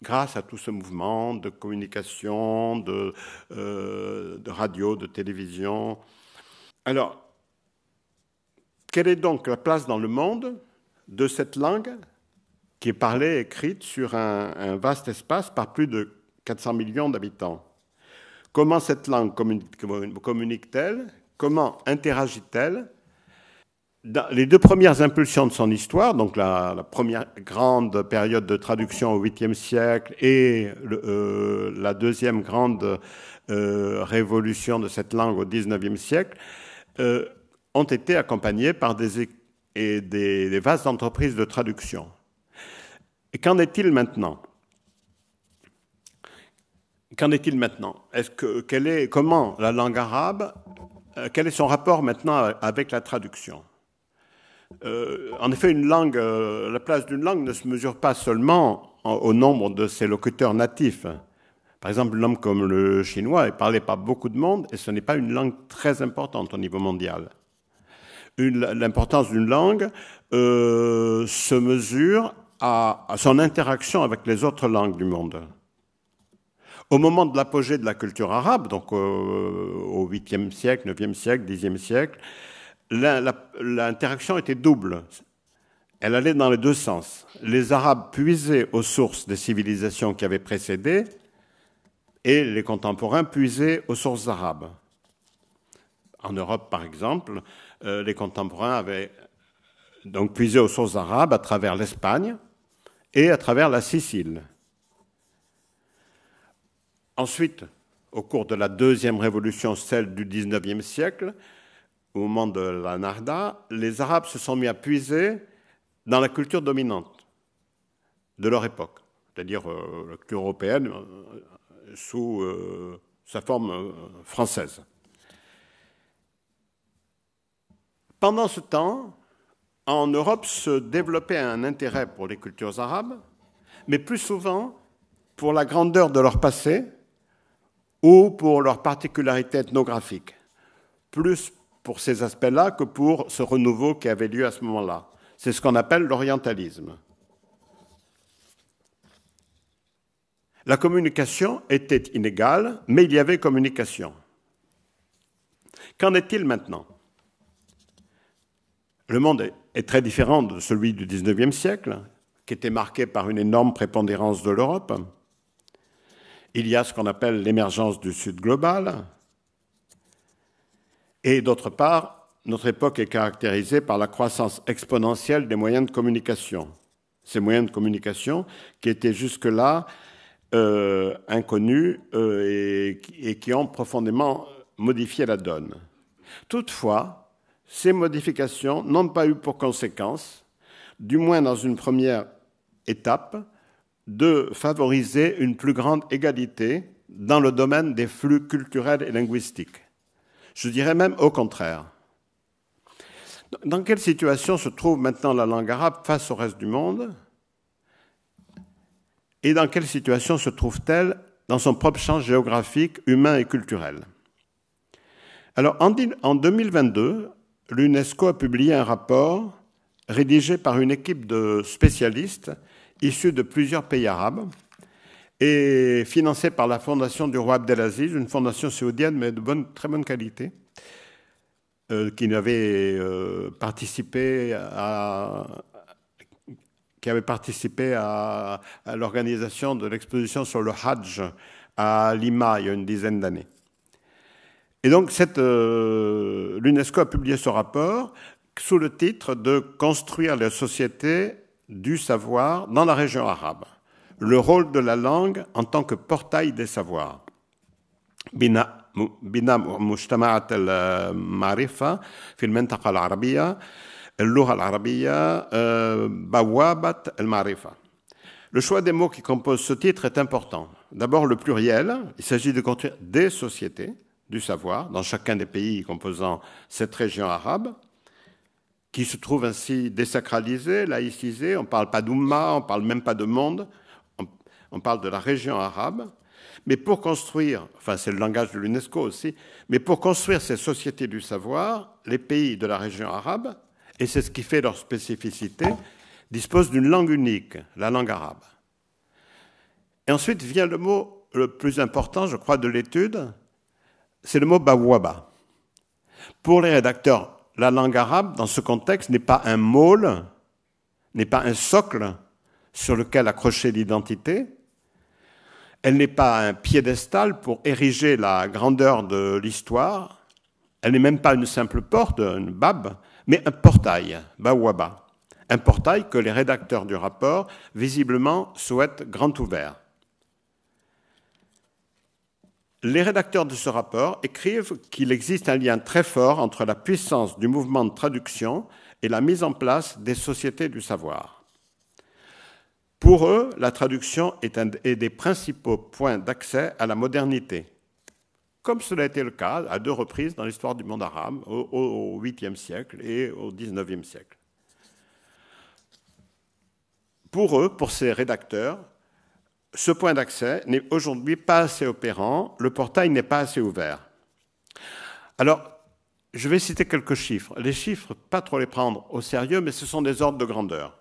grâce à tout ce mouvement de communication, de, de, radio, de télévision. Alors, quelle est donc la place dans le monde de cette langue qui est parlée écrite sur un, vaste espace par plus de 400 millions d'habitants. Comment cette langue communique-t-elle? Comment interagit-elle? Les deux premières impulsions de son histoire, donc la, première grande période de traduction au 8e siècle et euh, la deuxième grande euh, révolution de cette langue au 19e siècle, euh, ont été accompagnées par des vastes entreprises de traduction. Et qu'en est-il maintenant? Qu'en est-il maintenant? Est-ce que, est, Comment la langue arabe, euh, quel est son rapport maintenant avec la traduction? Euh, En effet, une langue, euh, la place d'une langue ne se mesure pas seulement au nombre de ses locuteurs natifs. Par exemple, une langue comme le chinois est parlé par beaucoup de monde et ce n'est pas une langue très importante au niveau mondial. L'importance d'une langue se mesure à son interaction avec les autres langues du monde. Au moment de l'apogée de la culture arabe, donc au 8e siècle, 9e siècle, 10e siècle, l'interaction était double. Elle allait dans les deux sens. Les Arabes puisaient aux sources des civilisations qui avaient précédé et les contemporains puisaient aux sources arabes. En Europe, par exemple, euh, les contemporains avaient donc puisé aux sources arabes à travers l'Espagne et à travers la Sicile. Ensuite, au cours de la deuxième révolution, celle du XIXe siècle, au moment de la Narda, les Arabes se sont mis à puiser dans la culture dominante de leur époque, c'est-à-dire euh, la culture européenne euh, sous euh, sa forme française. Pendant ce temps, en Europe se développait un intérêt pour les cultures arabes, mais plus souvent pour la grandeur de leur passé ou pour leur particularité ethnographique, plus pour ces aspects-là que pour ce renouveau qui avait lieu à ce moment-là. C'est ce qu'on appelle l'orientalisme. La communication était inégale, mais il y avait communication. Qu'en est-il maintenant? Le monde est très différent de celui du XIXe siècle, qui était marqué par une énorme prépondérance de l'Europe. Il y a ce qu'on appelle l'émergence du Sud global. Et d'autre part, notre époque est caractérisée par la croissance exponentielle des moyens de communication. Ces moyens de communication qui étaient jusque-là euh, inconnus euh, et, qui ont profondément modifié la donne. Toutefois, ces modifications n'ont pas eu pour conséquence, du moins dans une première étape, de favoriser une plus grande égalité dans le domaine des flux culturels et linguistiques. Je dirais même au contraire. Dans quelle situation se trouve maintenant la langue arabe face au reste du monde? Et dans quelle situation se trouve-t-elle dans son propre champ géographique, humain et culturel? Alors, en 2022, l'UNESCO a publié un rapport rédigé par une équipe de spécialistes issus de plusieurs pays arabes et financé par la fondation du roi Abdelaziz, une fondation saoudienne mais de très bonne qualité, euh, euh, qui avait participé à, l'organisation de l'exposition sur le Hajj à Lima il y a une dizaine d'années. Et donc, euh, l'UNESCO a publié ce rapport sous le titre de Construire les sociétés du savoir dans la région arabe. Le rôle de la langue en tant que portail des savoirs. بناء مجتمعات المعرفة في المنطقة العربية اللغة العربية بوابة المعرفة Le choix des mots qui composent ce titre est important. D'abord le pluriel, il s'agit de construire des sociétés du savoir dans chacun des pays composant cette région arabe, qui se trouve ainsi désacralisée, laïcisée. On ne parle pas d'Oumma, on ne parle même pas de monde, on parle de la région arabe. Mais pour construire, enfin c'est le langage de l'UNESCO aussi, mais pour construire ces sociétés du savoir, les pays de la région arabe, et c'est ce qui fait leur spécificité, disposent d'une langue unique, la langue arabe. Et ensuite vient le mot le plus important, je crois, de l'étude, c'est le mot bawaba. Pour les rédacteurs, la langue arabe, dans ce contexte, n'est pas un môle, n'est pas un socle sur lequel accrocher l'identité, elle n'est pas un piédestal pour ériger la grandeur de l'histoire. Elle n'est même pas une simple porte, une bab, mais un portail, bawaba. Un portail que les rédacteurs du rapport, visiblement, souhaitent grand ouvert. Les rédacteurs de ce rapport écrivent qu'il existe un lien très fort entre la puissance du mouvement de traduction et la mise en place des sociétés du savoir. Pour eux, la traduction est un des principaux points d'accès à la modernité, comme cela a été le cas à deux reprises dans l'histoire du monde arabe, au 8e siècle et au 19e siècle. Pour eux, pour ces rédacteurs, ce point d'accès n'est aujourd'hui pas assez opérant, le portail n'est pas assez ouvert. Alors, je vais citer quelques chiffres. Les chiffres, pas trop les prendre au sérieux, mais ce sont des ordres de grandeur.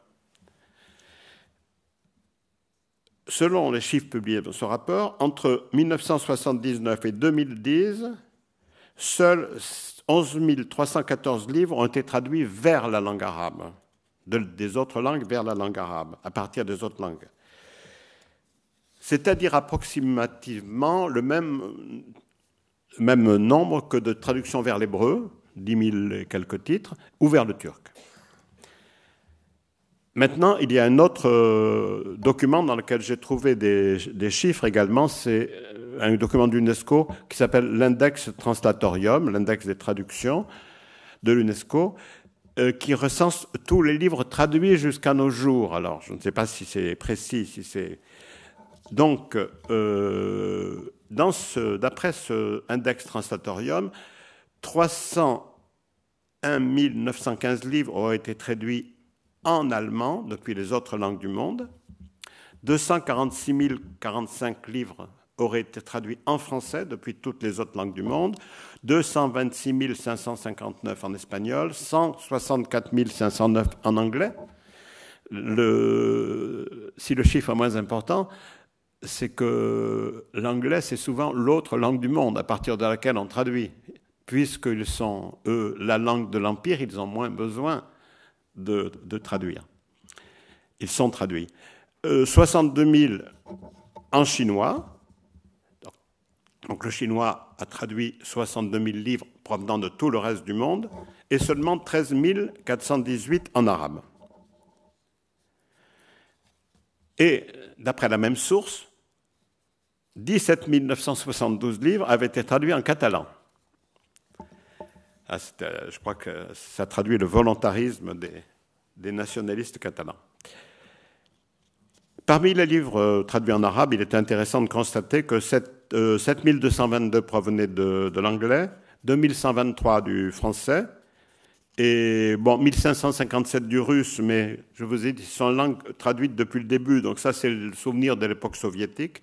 selon les chiffres publiés dans ce rapport, entre 1979 et 2010, seuls 11 314 livres ont été traduits vers la langue arabe, des autres langues vers la langue arabe, à partir des autres langues. C'est-à-dire approximativement le même, même nombre que de traductions vers l'hébreu, 10 000 et quelques titres, ou vers le turc. Maintenant, il y a un autre euh, document dans lequel j'ai trouvé des, chiffres également. C'est euh, un document d'UNESCO qui s'appelle l'index translatorium, l'index des traductions de l'UNESCO, euh, qui recense tous les livres traduits jusqu'à nos jours. Alors, je ne sais pas si c'est précis, si c'est. Donc, d'après ce index translatorium, 301 915 livres ont été traduits en allemand depuis les autres langues du monde. 246 045 livres auraient été traduits en français depuis toutes les autres langues du monde, 226 559 en espagnol, 164 509 en anglais. si le chiffre est moins important, c'est que l'anglais, c'est souvent l'autre langue du monde à partir de laquelle on traduit. Puisqu'ils sont, eux, la langue de l'Empire, ils ont moins besoin de, traduire. Ils sont traduits. 62 euh, 000 en chinois. Donc le chinois a traduit 62 000 livres provenant de tout le reste du monde et seulement 13 418 en arabe. Et d'après la même source, 17 972 livres avaient été traduits en catalan. Ah, euh, je crois que ça traduit le volontarisme des, nationalistes catalans. Parmi les livres traduits en arabe, il est intéressant de constater que 7222 provenaient de, de l'anglais, 2123 du français, et bon, 1557 du russe, mais je vous ai dit, sont langues traduites depuis le début, donc ça c'est le souvenir de l'époque soviétique.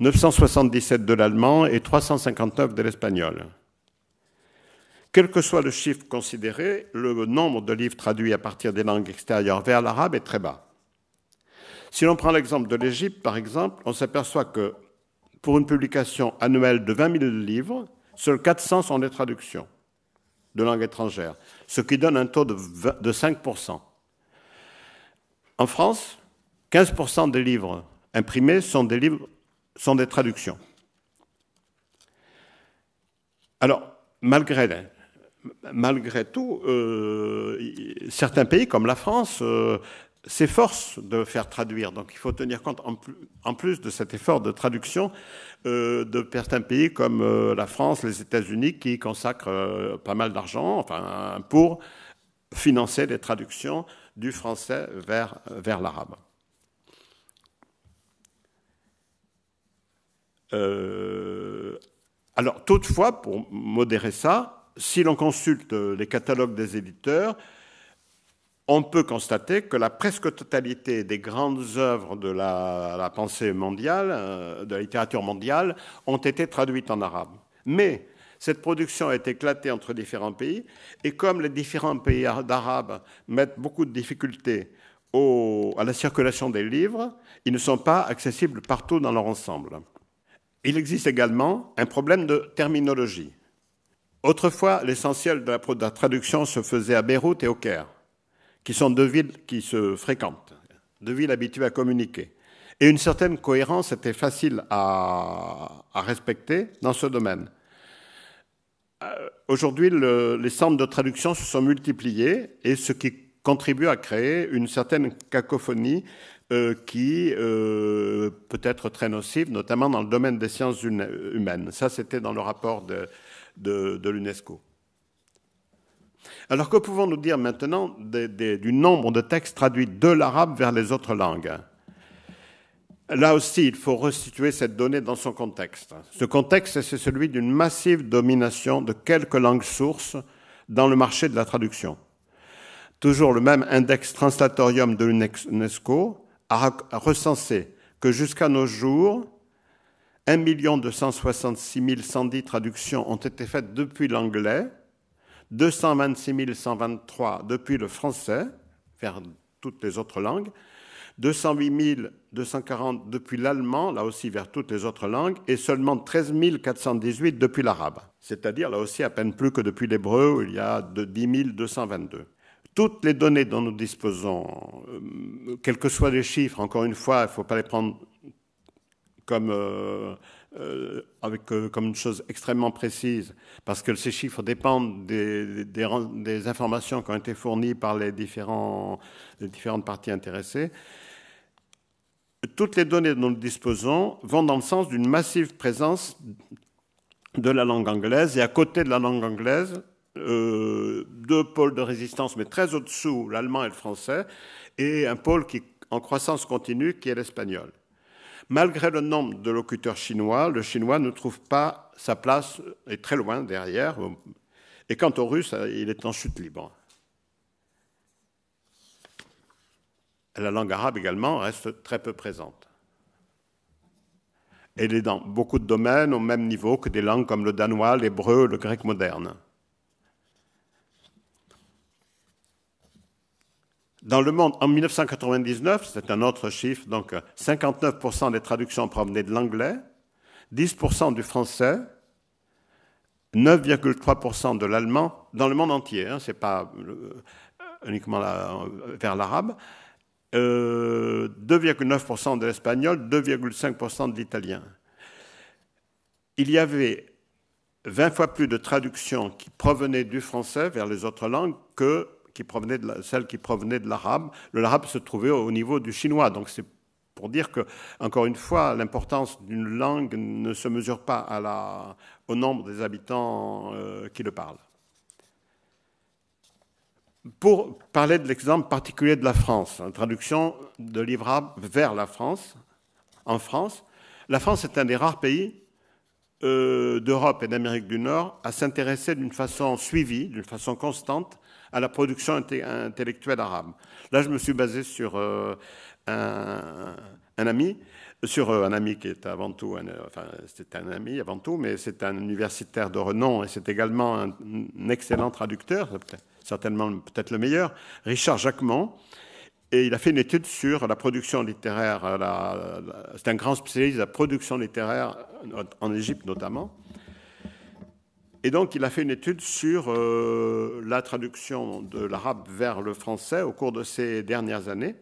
977 de l'allemand et 359 de l'espagnol. Quel que soit le chiffre considéré, le nombre de livres traduits à partir des langues extérieures vers l'arabe est très bas. Si l'on prend l'exemple de l'Égypte, par exemple, on s'aperçoit que pour une publication annuelle de 20 000 livres, seuls 400 sont des traductions de langue étrangère, ce qui donne un taux de, 5%. En France, 15% des livres imprimés sont des livres sont des traductions. Alors, malgré, tout, euh, certains pays comme la France euh, s'efforcent de faire traduire. Donc il faut tenir compte, en plus de cet effort de traduction, euh, de certains pays comme la France, les États-Unis, qui consacrent pas mal d'argent pour financer les traductions du français vers l'arabe. Alors, toutefois, pour modérer ça, si l'on consulte les catalogues des éditeurs, on peut constater que la presque totalité des grandes œuvres de la, pensée mondiale, euh, de la littérature mondiale, ont été traduites en arabe. Mais cette production est éclatée entre différents pays, et comme les différents pays d'arabe mettent beaucoup de difficultés à la circulation des livres, ils ne sont pas accessibles partout dans leur ensemble. Il existe également un problème de terminologie. Autrefois, l'essentiel de la traduction se faisait à Beyrouth et au Caire qui sont deux villes qui se fréquentent, deux villes habituées à communiquer. Et une certaine cohérence était facile à, respecter dans ce domaine. Euh, aujourd'hui, les centres de traduction se sont multipliés et ce qui contribue à créer une certaine cacophonie euh, qui euh, peut être très nocive, notamment dans le domaine des sciences humaines. Ça, c'était dans le rapport de l'UNESCO. Alors que pouvons-nous dire maintenant du nombre de textes traduits de l'arabe vers les autres langues? Là aussi, il faut restituer cette donnée dans son contexte. Ce contexte, c'est celui d'une massive domination de quelques langues sources dans le marché de la traduction. Toujours le même index translatorium de l'UNESCO a recensé que jusqu'à nos jours, 1 266 110 traductions ont été faites depuis l'anglais 226 123 depuis le français, vers toutes les autres langues, 208 240 depuis l'allemand, là aussi vers toutes les autres langues, et seulement 13 418 depuis l'arabe, c'est-à-dire là aussi à peine plus que depuis l'hébreu, où il y a de 10 222. Toutes les données dont nous disposons, euh, quels que soient les chiffres, encore une fois, il ne faut pas les prendre comme euh, euh, comme une chose extrêmement précise, parce que ces chiffres dépendent des, informations qui ont été fournies par les différentes parties intéressées. Toutes les données dont nous disposons vont dans le sens d'une massive présence de la langue anglaise, et à côté de la langue anglaise, euh, deux pôles de résistance, mais très au-dessous, l'allemand et le français, et un pôle qui en croissance continue, qui est l'espagnol. Malgré le nombre de locuteurs chinois, le chinois ne trouve pas sa place, est très loin derrière. Et quant au russe, il est en chute libre. La langue arabe également reste très peu présente. Elle est dans beaucoup de domaines au même niveau que des langues comme le danois, l'hébreu, le grec moderne. Dans le monde, en 1999, c'est un autre chiffre, donc 59% des traductions provenaient de l'anglais, 10% du français, 9,3% de l'allemand, dans le monde entier, hein, ce n'est pas euh, uniquement vers l'arabe, 2,9% euh, de l'espagnol, 2,5% de l'italien. Il y avait 20 fois plus de traductions qui provenaient du français vers les autres langues que qui provenait de celle qui provenait de l'arabe. Le l'arabe se trouvait au niveau du chinois. Donc c'est pour dire que, encore une fois, l'importance d'une langue ne se mesure pas au nombre des habitants euh, qui le parlent. pour parler de l'exemple particulier de la France, en traduction de livre vers la France, en France, la France est un des rares pays euh, d'Europe et d'Amérique du Nord à s'intéresser d'une façon suivie, d'une façon constante, à la production intellectuelle arabe. Là, je me suis basé sur euh, un, ami, sur euh, un ami qui est avant tout, enfin, c'est un ami avant tout, mais c'est un universitaire de renom et c'est également un, excellent traducteur, certainement peut-être le meilleur, Richard Jacquemont. Et il a fait une étude sur la production littéraire. c'est un grand spécialiste de la production littéraire en Égypte notamment. Et donc, il a fait une étude sur euh, la traduction de l'arabe vers le français au cours de ces dernières années.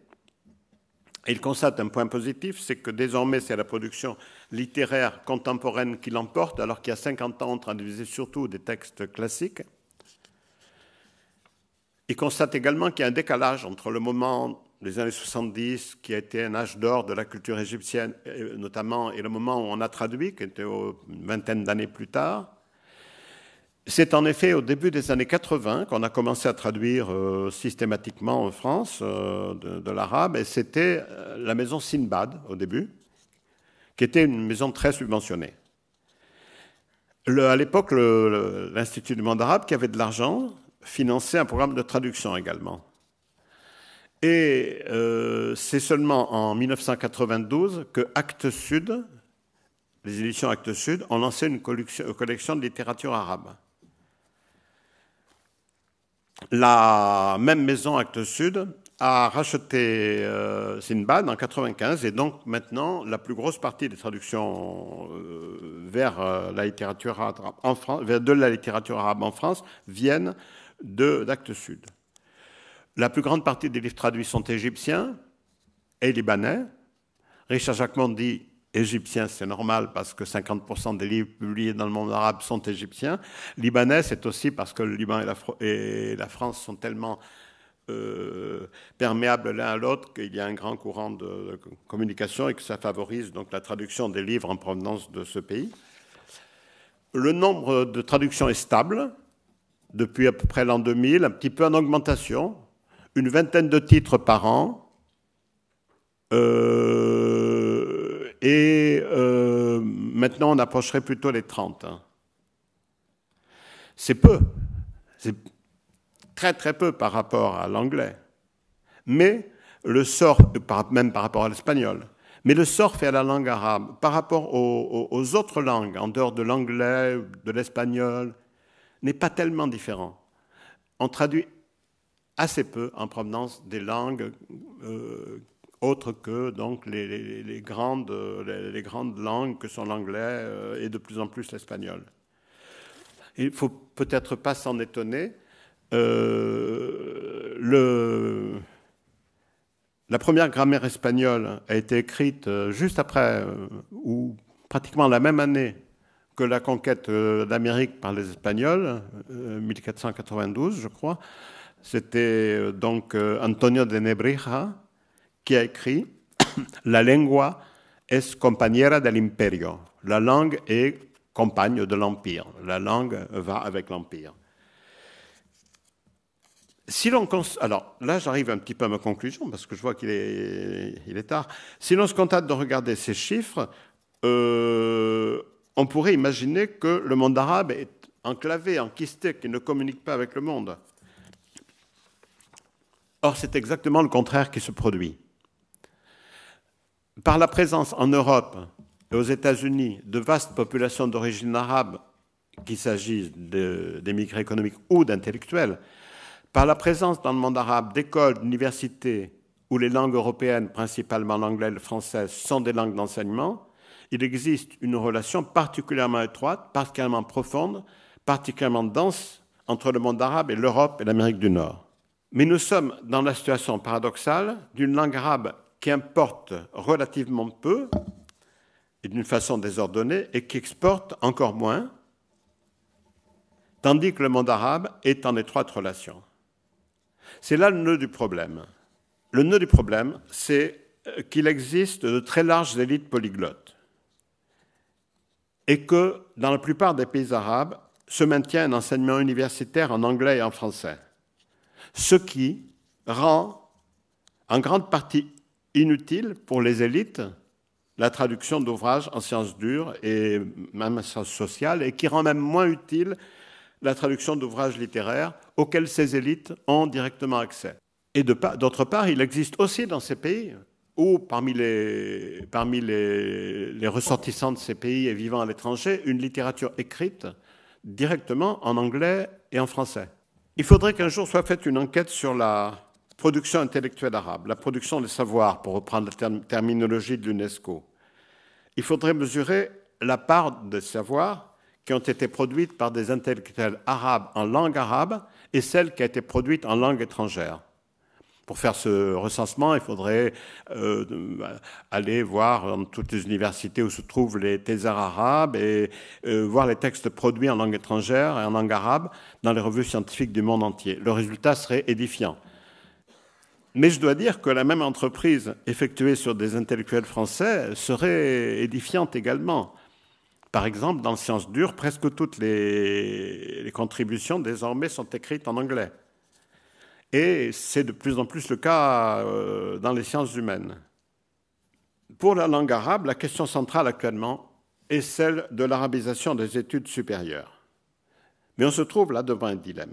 Il constate un point positif, c'est que désormais, c'est la production littéraire contemporaine qui l'emporte, alors qu'il y a 50 ans, on traduisait surtout des textes classiques. Il constate également qu'il y a un décalage entre le moment des années 70, qui a été un âge d'or de la culture égyptienne, notamment, et le moment où on a traduit, qui était une vingtaine d'années plus tard. C'est en effet au début des années 80 qu'on a commencé à traduire euh, systématiquement en France euh, de, l'arabe, et c'était euh, la maison Sinbad au début, qui était une maison très subventionnée. à l'époque, l'Institut du monde arabe, qui avait de l'argent, finançait un programme de traduction également. Et c'est seulement en 1992 que Actes Sud, les éditions Actes Sud, ont lancé une collection de littérature arabe. La même maison Actes Sud a racheté euh, Sinbad en 1995 et donc maintenant la plus grosse partie des traductions euh, vers euh, la littérature arabe en France, de la littérature arabe en France viennent d'Actes Sud. La plus grande partie des livres traduits sont égyptiens et libanais. Richard Jacquemont dit égyptien, c'est normal parce que 50% des livres publiés dans le monde arabe sont égyptiens. Libanais, c'est aussi parce que le Liban et la, France sont tellement euh, perméables l'un à l'autre qu'il y a un grand courant de, communication et que ça favorise donc la traduction des livres en provenance de ce pays. Le nombre de traductions est stable depuis à peu près l'an 2000, un petit peu en augmentation, une vingtaine de titres par an. Euh, et euh, maintenant, on approcherait plutôt les 30. Hein. C'est peu. C'est très très peu par rapport à l'anglais. Mais le sort, même par rapport à l'espagnol, mais le sort fait à la langue arabe par rapport aux, autres langues, en dehors de l'anglais, de l'espagnol, n'est pas tellement différent. On traduit assez peu en provenance des langues euh, autres que donc les, grandes, les, grandes langues que sont l'anglais euh, et de plus en plus l'espagnol. Il faut peut-être pas s'en étonner. Euh, la première grammaire espagnole a été écrite euh, juste après, ou pratiquement la même année que la conquête d'Amérique par les Espagnols, 1492, je crois. C'était donc Antonio de Nebrija, qui a écrit La lengua es compañera del imperio. La langue est compagne de l'empire. La langue va avec l'empire. Si l'on alors là, j'arrive un petit peu à ma conclusion parce que je vois qu'il est, il est tard. Si l'on se contente de regarder ces chiffres, euh, on pourrait imaginer que le monde arabe est enclavé, enquisté, qu'il ne communique pas avec le monde. Or, c'est exactement le contraire qui se produit par la présence en Europe et aux États-Unis de vastes populations d'origine arabe, qu'il s'agisse d'émigrés économiques ou d'intellectuels, par la présence dans le monde arabe d'écoles, d'universités où les langues européennes, principalement l'anglais et le français, sont des langues d'enseignement, il existe une relation particulièrement étroite, particulièrement profonde, particulièrement dense entre le monde arabe et l'Europe et l'Amérique du Nord. Mais nous sommes dans la situation paradoxale d'une langue arabe qui importe relativement peu et d'une façon désordonnée et qui exporte encore moins, tandis que le monde arabe est en étroite relation. C'est là le nœud du problème. Le nœud du problème, c'est euh, qu'il existe de très larges élites polyglottes et que dans la plupart des pays arabes se maintient un enseignement universitaire en anglais et en français. ce qui rend en grande partie inutile pour les élites la traduction d'ouvrages en sciences dures et même en sciences sociales, et qui rend même moins utile la traduction d'ouvrages littéraires auxquels ces élites ont directement accès. Et d'autre part, il existe aussi dans ces pays, ou parmi, les, parmi les, les ressortissants de ces pays et vivant à l'étranger, une littérature écrite directement en anglais et en français. Il faudrait qu'un jour soit faite une enquête sur la production intellectuelle arabe, la production des savoirs, pour reprendre la terminologie de l'UNESCO. Il faudrait mesurer la part des savoirs qui ont été produites par des intellectuels arabes en langue arabe et celle qui a été produite en langue étrangère. Pour faire ce recensement, il faudrait euh, aller voir dans toutes les universités où se trouvent les thésards arabes et euh, voir les textes produits en langue étrangère et en langue arabe dans les revues scientifiques du monde entier. Le résultat serait édifiant. Mais je dois dire que la même entreprise effectuée sur des intellectuels français serait édifiante également. Par exemple, dans Sciences dures, presque toutes les, contributions désormais sont écrites en anglais. Et c'est de plus en plus le cas euh, dans les sciences humaines. Pour la langue arabe, la question centrale actuellement est celle de l'arabisation des études supérieures. Mais on se trouve là devant un dilemme.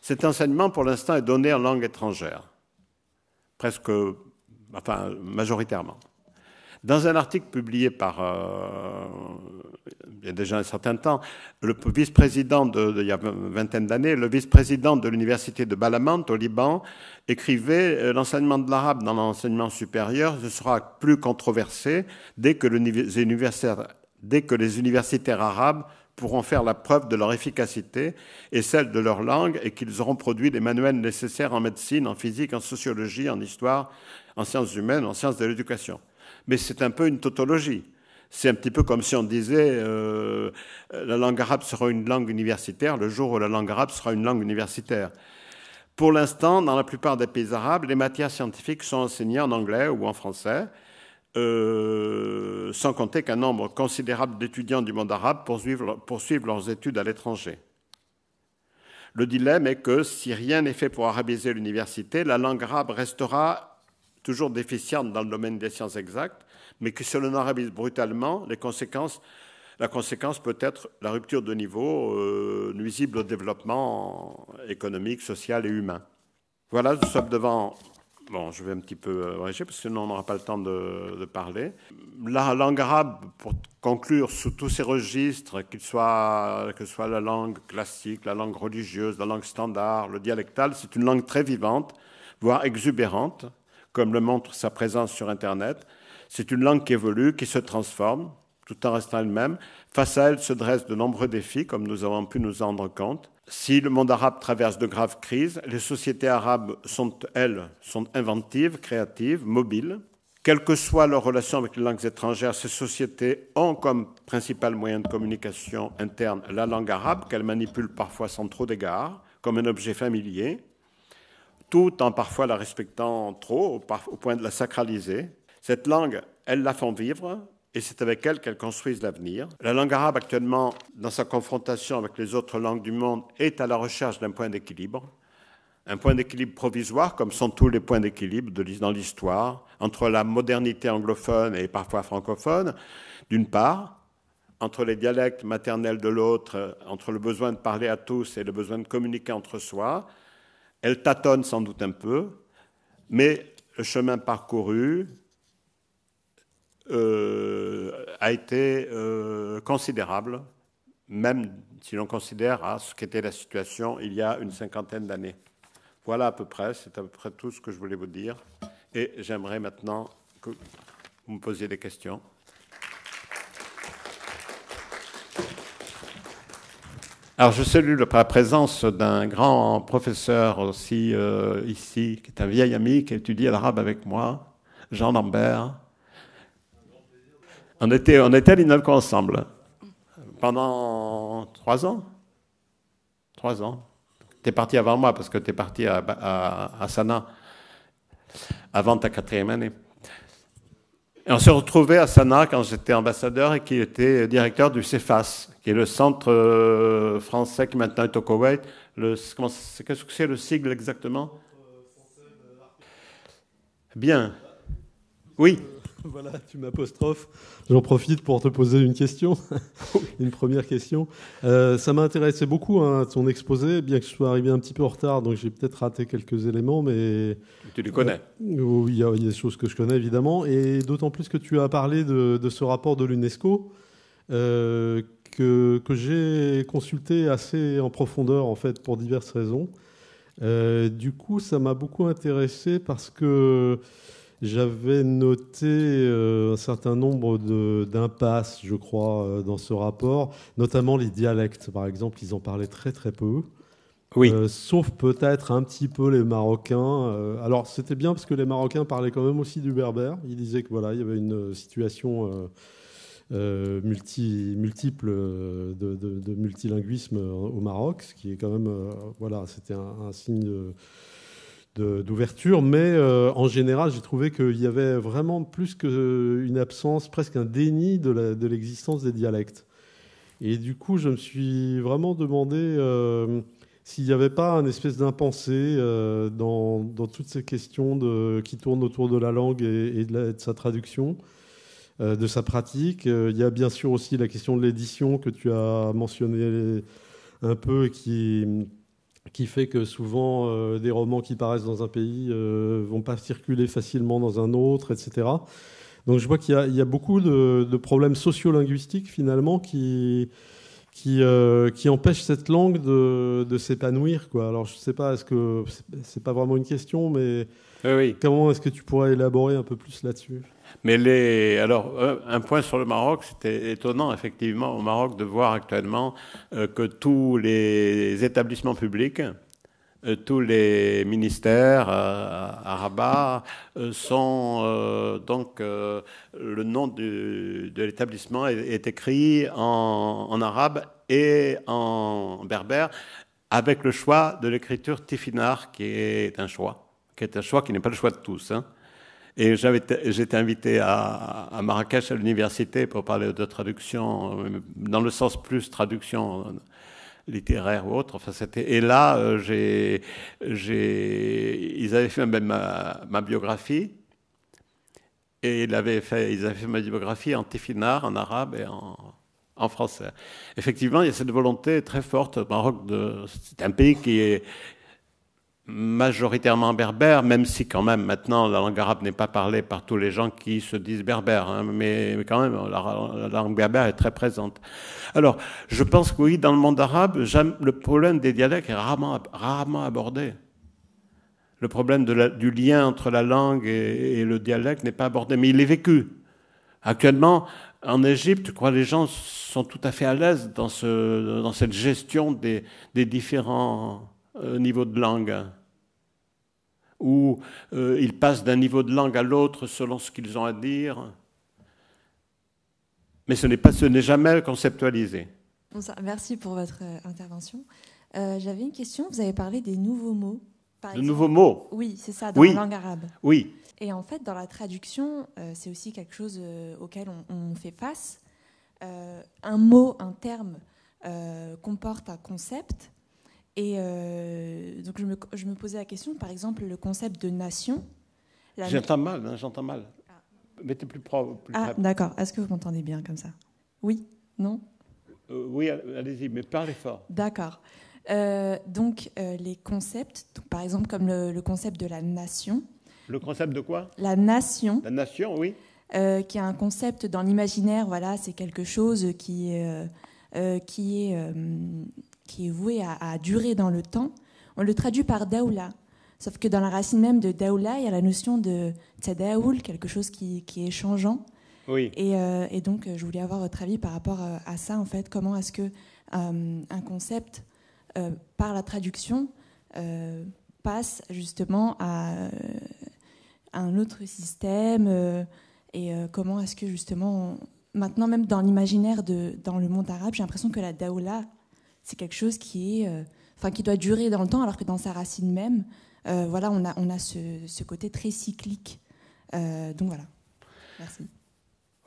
Cet enseignement, pour l'instant, est donné en langue étrangère presque, enfin, majoritairement. Dans un article publié par, euh, il y a déjà un certain temps, le vice-président de, il y a vingtaine d'années, le vice-président de l'université de Balamant au Liban écrivait euh, l'enseignement de l'arabe dans l'enseignement supérieur ne sera plus controversé dès que les universitaires arabes pourront faire la preuve de leur efficacité et celle de leur langue et qu'ils auront produit les manuels nécessaires en médecine, en physique, en sociologie, en histoire, en sciences humaines, en sciences de l'éducation. Mais c'est un peu une tautologie. C'est un petit peu comme si on disait euh, la langue arabe sera une langue universitaire le jour où la langue arabe sera une langue universitaire. Pour l'instant, dans la plupart des pays arabes, les matières scientifiques sont enseignées en anglais ou en français. Euh, sans compter qu'un nombre considérable d'étudiants du monde arabe poursuivent, leurs études à l'étranger. Le dilemme est que si rien n'est fait pour arabiser l'université, la langue arabe restera toujours déficiente dans le domaine des sciences exactes, mais que si l'on arabise brutalement, la conséquence peut être la rupture de niveau euh, nuisible au développement économique, social et humain. Voilà, nous sommes devant Bon, je vais un petit peu réagir parce que sinon on n'aura pas le temps de, parler. La langue arabe, pour conclure, sous tous ces registres, qu'il soit, que ce soit la langue classique, la langue religieuse, la langue standard, le dialectal, c'est une langue très vivante, voire exubérante, comme le montre sa présence sur Internet. C'est une langue qui évolue, qui se transforme, tout en restant elle-même. Face à elle se dressent de nombreux défis, comme nous avons pu nous en rendre compte. Si le monde arabe traverse de graves crises, les sociétés arabes sont, elles, sont inventives, créatives, mobiles. Quelle que soit leur relation avec les langues étrangères, ces sociétés ont comme principal moyen de communication interne la langue arabe, qu'elles manipulent parfois sans trop d'égard, comme un objet familier, tout en parfois la respectant trop, au point de la sacraliser. Cette langue, elles la font vivre, et c'est avec elle qu'elles construisent l'avenir. La langue arabe actuellement, dans sa confrontation avec les autres langues du monde, est à la recherche d'un point d'équilibre, un point d'équilibre provisoire, comme sont tous les points d'équilibre dans l'histoire, entre la modernité anglophone et parfois francophone, d'une part, entre les dialectes maternels de l'autre, entre le besoin de parler à tous et le besoin de communiquer entre soi. Elle tâtonne sans doute un peu, mais le chemin parcouru, a été euh, considérable, même si l'on considère à ce qu'était la situation il y a une cinquantaine d'années. Voilà à peu près, c'est à peu près tout ce que je voulais vous dire. Et j'aimerais maintenant que vous me posiez des questions. Alors, je salue la présence d'un grand professeur aussi euh, ici, qui est un vieil ami qui étudie l'arabe avec moi, Jean Lambert, on était, on était à ensemble pendant trois ans. Trois ans. Tu es parti avant moi parce que tu es parti à, Sana avant ta quatrième année. Et on s'est retrouvé à Sanaa quand j'étais ambassadeur et qui était directeur du CEFAS, qui est le centre euh, français qui maintenant est au Koweït. Qu'est-ce que c'est le sigle exactement? Bien. Oui. Voilà, tu m'apostrophes. J'en profite pour te poser une question, une première question. Euh, ça m'intéressait beaucoup hein, ton exposé, bien que je sois arrivé un petit peu en retard, donc j'ai peut-être raté quelques éléments, mais tu les connais. Euh, il, y a, des choses que je connais évidemment, et d'autant plus que tu as parlé de, ce rapport de l'UNESCO euh, que, que j'ai consulté assez en profondeur en fait pour diverses raisons. du coup, ça m'a beaucoup intéressé parce que j'avais noté euh, un certain nombre d'impasses, je crois, euh, dans ce rapport, notamment les dialectes, par exemple, ils en parlaient très très peu. Oui. Euh, sauf peut-être un petit peu les Marocains. alors c'était bien parce que les Marocains parlaient quand même aussi du berbère. Ils disaient que voilà, il y avait une situation multi, multiple de, multilinguisme au Maroc, ce qui est quand même voilà, c'était un, un, signe de d'ouverture, mais euh, en général, j'ai trouvé qu'il y avait vraiment plus qu'une absence, presque un déni de l'existence des dialectes. Et du coup, je me suis vraiment demandé euh, s'il n'y avait pas un espèce d'impensé euh, dans, toutes ces questions qui tournent autour de la langue et, de, de, sa traduction, de sa pratique. il y a bien sûr aussi la question de l'édition que tu as mentionné un peu et qui qui fait que souvent euh, des romans qui paraissent dans un pays euh, vont pas circuler facilement dans un autre, etc. Donc je vois qu'il y, a beaucoup de, problèmes sociolinguistiques finalement qui, qui, euh, qui empêchent cette langue de, de s'épanouir. Alors je sais pas, est-ce que c'est pas vraiment une question, mais oui. comment est-ce que tu pourrais élaborer un peu plus là-dessus? Mais les, alors, un point sur le Maroc, c'était étonnant, effectivement, au Maroc, de voir actuellement euh, que tous les établissements publics, euh, tous les ministères euh, à Rabat sont donc le nom de l'établissement est, écrit en, en, arabe et en berbère avec le choix de l'écriture tifinar qui est un choix, qui est un choix qui n'est pas le choix de tous. Hein. Et j'étais invité à, Marrakech à l'université pour parler de traduction, dans le sens plus traduction littéraire ou autre. Enfin, et là, euh, j'ai, ils avaient fait ma, biographie. Et ils avaient, fait, ma biographie en tifinar, en arabe et en, français. Effectivement, il y a cette volonté très forte au Maroc. C'est un pays qui est majoritairement berbère, même si quand même maintenant la langue arabe n'est pas parlée par tous les gens qui se disent berbères, hein, mais, quand même la, langue berbère est très présente. Alors, je pense que oui, dans le monde arabe, le problème des dialectes est rarement, abordé. Le problème du lien entre la langue et, le dialecte n'est pas abordé, mais il est vécu. Actuellement, en Égypte, je crois les gens sont tout à fait à l'aise dans, ce, dans cette gestion des, différents euh, niveau de langue, où euh, ils passent d'un niveau de langue à l'autre selon ce qu'ils ont à dire. Mais ce n'est pas, ce n'est jamais conceptualisé. Merci pour votre euh, intervention. J'avais une question. Vous avez parlé des nouveaux mots. de nouveaux mots Oui, c'est ça, dans la langue arabe. Oui. Et en fait, dans la traduction, c'est aussi quelque chose auquel on, fait face. un mot, un terme comporte un concept et euh, donc je me, je me, posais la question, par exemple, le concept de nation. J'entends mal, hein, j'entends mal. Ah. Mettez plus, pro, plus Ah, d'accord. Est-ce que vous m'entendez bien comme ça? Oui? Non? Euh, Oui, allez-y, mais parlez fort. D'accord. Euh, donc les concepts, par exemple comme le, concept de la nation. Le concept de quoi? La nation. La nation, oui. qui est un concept dans l'imaginaire, voilà, c'est quelque chose qui, qui est qui est voué à, durer dans le temps, on le traduit par daoula. Sauf que dans la racine même de daoula, il y a la notion de tzadaoul, quelque chose qui, est changeant. Oui. Euh, et, donc, je voulais avoir votre avis par rapport euh, à ça, en fait. Comment est-ce que euh, un concept, par la traduction, passe justement à, un autre système Et comment est-ce que justement, maintenant même dans l'imaginaire, dans le monde arabe, j'ai l'impression que la daoula c'est quelque chose qui est, euh, enfin, qui doit durer dans le temps, alors que dans sa racine même, euh, voilà, on a, on a ce, côté très cyclique. Euh, donc voilà. Merci.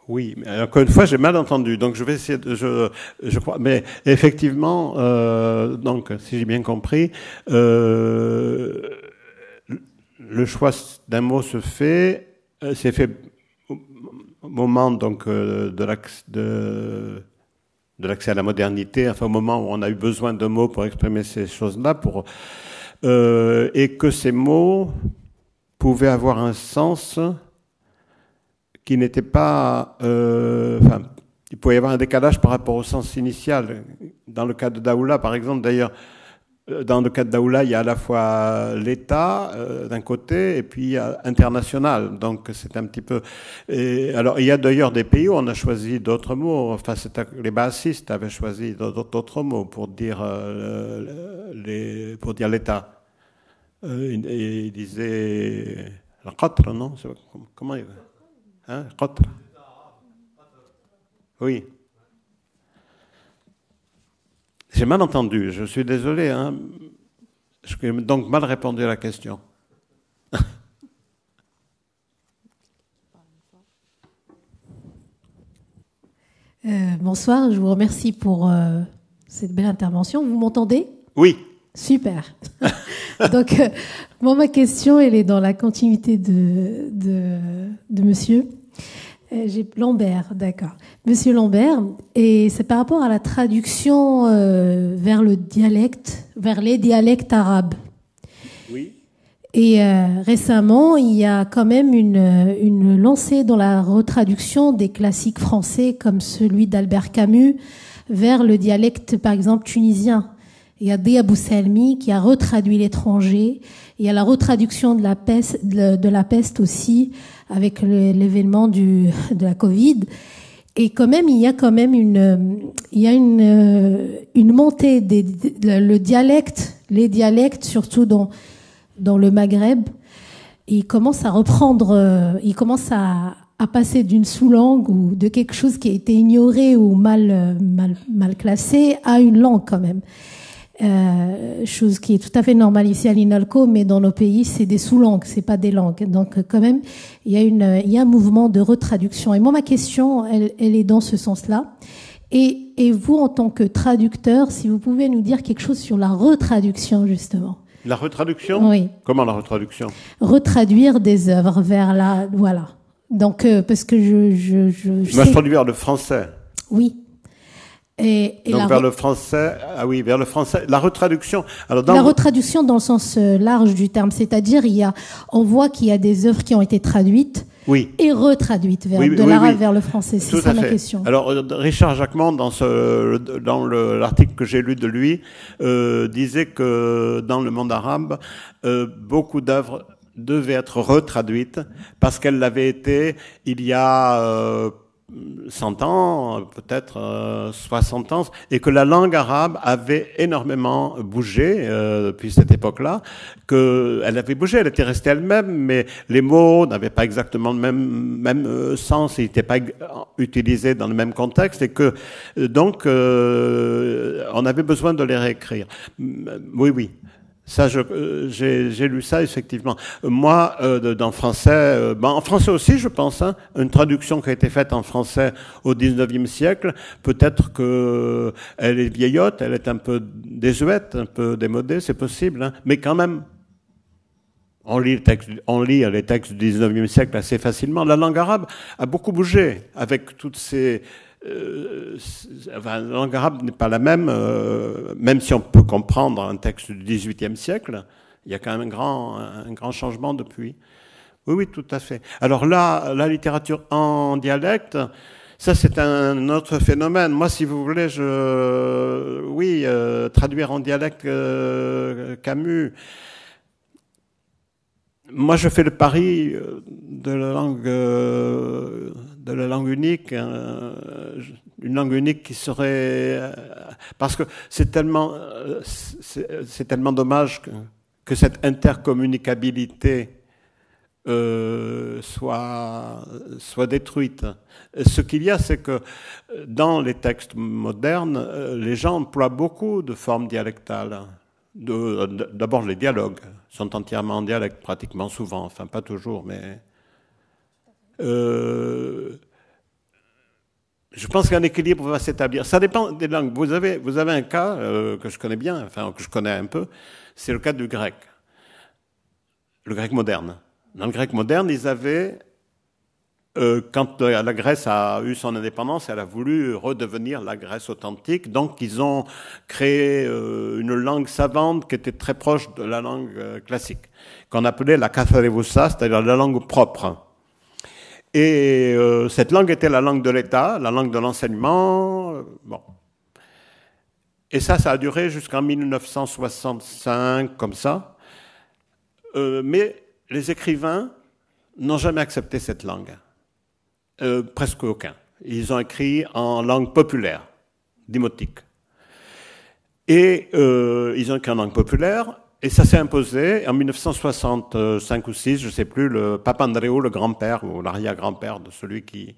Oui, mais encore une fois, j'ai mal entendu, donc je vais essayer de, je, je crois, mais effectivement, donc si j'ai bien compris, le choix d'un mot se fait, c'est fait au moment donc de l'accès de, de l'accès à la modernité, enfin au moment où on a eu besoin de mots pour exprimer ces choses-là, pour euh, et que ces mots pouvaient avoir un sens qui n'était pas. Euh, enfin, il pouvait y avoir un décalage par rapport au sens initial. Dans le cas de Daoula, par exemple, d'ailleurs, dans le cas de Daoula, il y a à la fois l'État euh, d'un côté et puis international. Donc c'est un petit peu. Alors il y a d'ailleurs des pays où on a choisi d'autres mots. Enfin, les bassistes avaient choisi d'autres mots pour dire euh, pour dire l'État. Euh, ils disaient la qatra, non? Comment il Hein Oui. J'ai mal entendu, je suis désolé. Hein. J'ai donc mal répondu à la question. euh, bonsoir, je vous remercie pour euh, cette belle intervention. Vous m'entendez? Oui. Super. Donc, euh, moi, ma question, elle est dans la continuité de, de, de monsieur. Euh, J'ai Lambert, d'accord. Monsieur Lambert, et c'est par rapport à la traduction euh, vers le dialecte, vers les dialectes arabes. Oui. Et euh, récemment, il y a quand même une, une lancée dans la retraduction des classiques français comme celui d'Albert Camus vers le dialecte, par exemple, tunisien. Il y a Bousselmi qui a retraduit l'étranger. Il y a la retraduction de la peste, de, de la peste aussi avec l'événement de la Covid. Et quand même, il y a quand même une, il y a une, une montée des, le dialecte, les dialectes, surtout dans, dans le Maghreb, il commence à reprendre, il commence à, à passer d'une sous-langue ou de quelque chose qui a été ignoré ou mal, mal, mal classé à une langue quand même. Euh, chose qui est tout à fait normale ici à l'INALCO, mais dans nos pays, c'est des sous-langues, c'est pas des langues. Donc, quand même, il y a une, il y a un mouvement de retraduction. Et moi, ma question, elle, elle est dans ce sens-là. Et, et vous, en tant que traducteur, si vous pouvez nous dire quelque chose sur la retraduction, justement. La retraduction? Oui. Comment la retraduction? Retraduire des œuvres vers la, voilà. Donc, euh, parce que je, je, je, je Moi, sais- je vers le français? oui. Et, et Donc la, vers le français, ah oui, vers le français. La retraduction. Alors dans la retraduction dans le sens euh, large du terme, c'est-à-dire il y a, on voit qu'il y a des œuvres qui ont été traduites oui. et retraduites vers, Oui, de oui, l'arabe vers le français. C'est ça fait. question. Alors euh, Richard Jacquemont, dans ce, dans le- l'article que j'ai lu de lui, euh, disait que dans le monde arabe, euh, beaucoup d'œuvres devaient être retraduites parce qu'elles l'avaient été il y a euh, 100 ans, peut-être euh, 60 ans, et que la langue arabe avait énormément bougé euh, depuis cette époque-là, qu'elle avait bougé, elle était restée elle-même, mais les mots n'avaient pas exactement le même, même euh, sens, ils n'étaient pas utilisés dans le même contexte, et que euh, donc euh, on avait besoin de les réécrire. Oui, oui. Ça, euh, j'ai lu ça effectivement. Moi, euh, dans français, euh, ben, en français aussi, je pense, hein, une traduction qui a été faite en français au 19e siècle, peut-être que elle est vieillotte, elle est un peu désuète, un peu démodée, c'est possible, hein, mais quand même, on lit, on lit les textes du 19e siècle assez facilement. La langue arabe a beaucoup bougé avec toutes ces... euh, enfin, la langue arabe n'est pas la même, euh, même si on peut comprendre un texte du 18e siècle, il y a quand même un grand, un grand changement depuis. Oui, oui, tout à fait. Alors là, la littérature en dialecte, ça c'est un autre phénomène. Moi, si vous voulez, je, oui, euh, traduire en dialecte euh, Camus. Moi, je fais le pari euh, de la langue, euh, de la langue unique, euh, une langue unique qui serait, parce que c'est tellement, c'est tellement dommage que, cette intercommunicabilité soit, soit détruite. Ce qu'il y a, c'est que dans les textes modernes, les gens emploient beaucoup de formes dialectales. D'abord, les dialogues sont entièrement en dialecte, pratiquement souvent, enfin pas toujours, mais je pense qu'un équilibre va s'établir. Ça dépend des langues. Vous avez, vous avez un cas que je connais bien, enfin que je connais un peu, c'est le cas du grec, le grec moderne. Dans le grec moderne, ils avaient euh, quand euh, la Grèce a eu son indépendance, elle a voulu redevenir la Grèce authentique. Donc, ils ont créé euh, une langue savante qui était très proche de la langue classique, qu'on appelait la Katharevoussa, c'est-à-dire la langue propre. Et cette langue était la langue de l'État, la langue de l'enseignement. bon. Et ça, ça a duré jusqu'en 1965, comme ça. mais les écrivains n'ont jamais accepté cette langue. Euh, presque aucun. Ils ont écrit en langue populaire, démotique. Et euh, ils ont écrit en langue populaire, et ça s'est imposé en 1965 ou 6, je ne sais plus, le Papandréou, le grand-père ou l'arrière-grand-père de celui qui,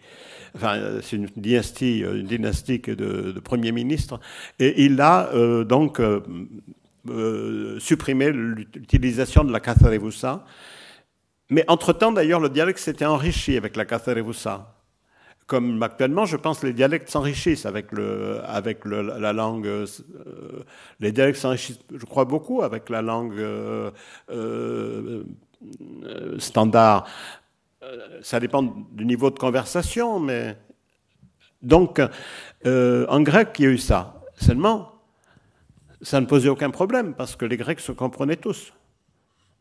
enfin, c'est une dynastie, euh, une dynastie de, de premiers ministres, et il a donc supprimé l'utilisation de la Catharevusa mais entre-temps, d'ailleurs, le dialecte s'était enrichi avec la Catharevusa. Comme actuellement, je pense les dialectes s'enrichissent avec, le, avec la langue. Euh, les dialectes s'enrichissent, je crois, beaucoup avec la langue euh, euh, standard. Ça dépend du niveau de conversation, mais. Donc, en grec, il y a eu ça. Seulement, ça ne posait aucun problème parce que les Grecs se comprenaient tous.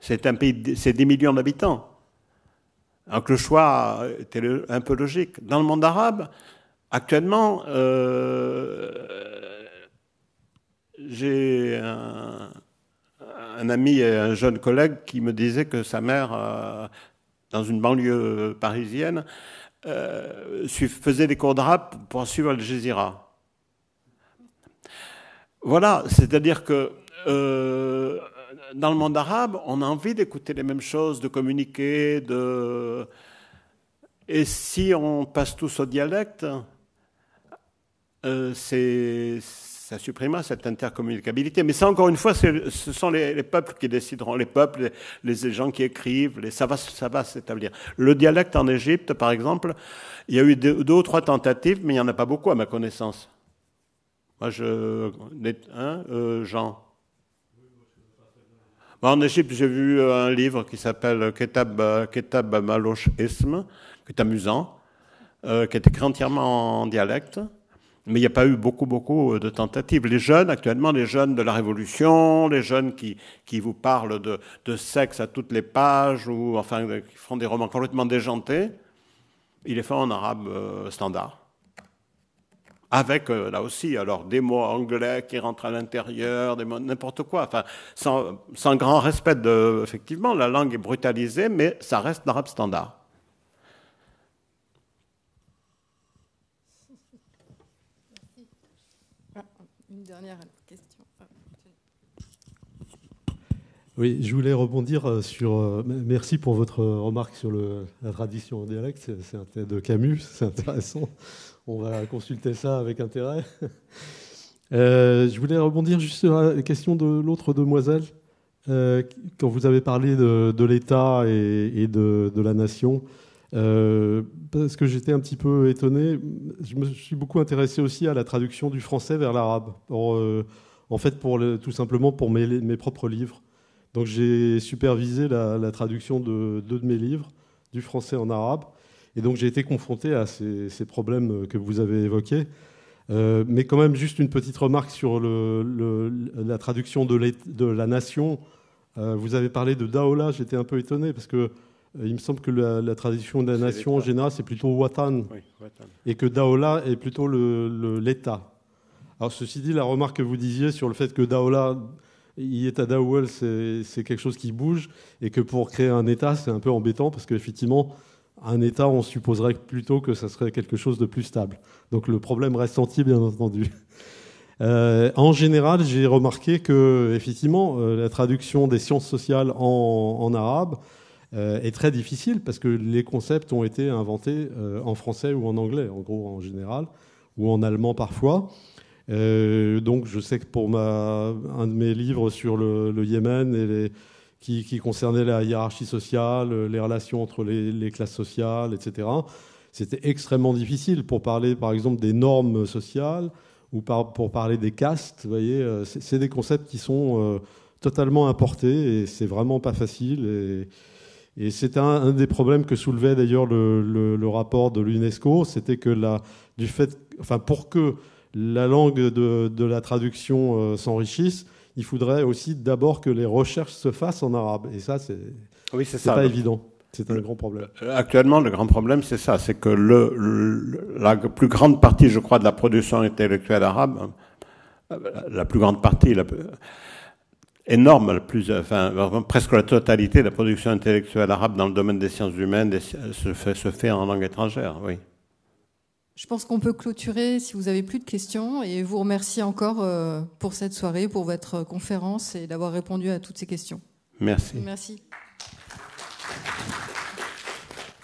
C'est un pays, c'est des millions d'habitants. Donc le choix était un peu logique. Dans le monde arabe, actuellement, euh, j'ai un, ami et un jeune collègue qui me disait que sa mère, euh, dans une banlieue parisienne, euh, faisait des cours d'arabe pour suivre Al Jazeera. Voilà, c'est-à-dire que dans le monde arabe, on a envie d'écouter les mêmes choses, de communiquer, de... Et si on passe tous au dialecte, euh, ça supprimera cette intercommunicabilité. Mais ça, encore une fois, ce sont les, peuples qui décideront. Les peuples, les, gens qui écrivent, les, ça va, ça va s'établir. Le dialecte en Égypte, par exemple, il y a eu deux, ou trois tentatives, mais il n'y en a pas beaucoup à ma connaissance. Moi, je... Hein, euh, Jean? En Égypte, j'ai vu un livre qui s'appelle Ketab, Ketab Malosh Ism, qui est amusant, euh, qui est écrit entièrement en dialecte. Mais il n'y a pas eu beaucoup, beaucoup de tentatives. Les jeunes, actuellement, les jeunes de la Révolution, les jeunes qui, qui vous parlent de, sexe à toutes les pages, ou enfin, qui font des romans complètement déjantés, il est fait en arabe euh, standard avec euh, là aussi alors des mots anglais qui rentrent à l'intérieur, des mots n'importe quoi, enfin sans, sans, grand respect de effectivement la langue est brutalisée, mais ça reste l'arabe standard. Une dernière question. Oui, je voulais rebondir euh, sur. Euh, merci pour votre remarque sur le, la tradition en dialecte. C'est de Camus, c'est intéressant. On va consulter ça avec intérêt. Euh, je voulais rebondir juste sur la question de l'autre demoiselle. Euh, quand vous avez parlé de, l'État et, de, la nation, euh, parce que j'étais un petit peu étonné, je me suis beaucoup intéressé aussi à la traduction du français vers l'arabe. en fait, pour tout simplement pour mes, propres livres. Donc j'ai supervisé la, la, traduction de deux de mes livres, du français en arabe. Et donc j'ai été confronté à ces, problèmes que vous avez évoqués. Euh, mais quand même, juste une petite remarque sur la traduction de, la nation. Euh, vous avez parlé de Daola, j'étais un peu étonné parce que euh, il me semble que la, traduction de la nation en général, c'est plutôt Watan, et que Daola est plutôt l'État. Alors ceci dit, la remarque que vous disiez sur le fait que Daola, y est à Daouel, c'est quelque chose qui bouge, et que pour créer un État, c'est un peu embêtant parce qu'effectivement, un État, on supposerait plutôt que ça serait quelque chose de plus stable. Donc le problème reste entier, bien entendu. Euh, en général, j'ai remarqué que effectivement, euh, la traduction des sciences sociales en, arabe euh, est très difficile parce que les concepts ont été inventés en français ou en anglais, en gros en général, ou en allemand parfois. donc, je sais que pour un de mes livres sur le Yémen et les, qui, concernaient la hiérarchie sociale, les relations entre les, classes sociales, etc. C'était extrêmement difficile pour parler, par exemple, des normes sociales ou pour parler des castes. Vous voyez, c'est des concepts qui sont totalement importés et c'est vraiment pas facile. Et, et un, des problèmes que soulevait d'ailleurs le, rapport de l'UNESCO, c'était que du fait, enfin, pour que la langue de, la traduction euh, s'enrichisse, il faudrait aussi d'abord que les recherches se fassent en arabe. Et ça, c'est oui, c'est pas évident. C'est un grand problème. Euh, actuellement, le grand problème, c'est ça, c'est que le, la plus grande partie, je crois, de la production intellectuelle arabe, euh, la plus grande partie, la, énorme, plus, enfin, presque la totalité de la production intellectuelle arabe dans le domaine des sciences humaines se fait, se fait en langue étrangère, oui. Je pense qu'on peut clôturer si vous n'avez plus de questions et vous remercie encore euh, pour cette soirée, pour votre conférence et d'avoir répondu à toutes ces questions. Merci. Merci.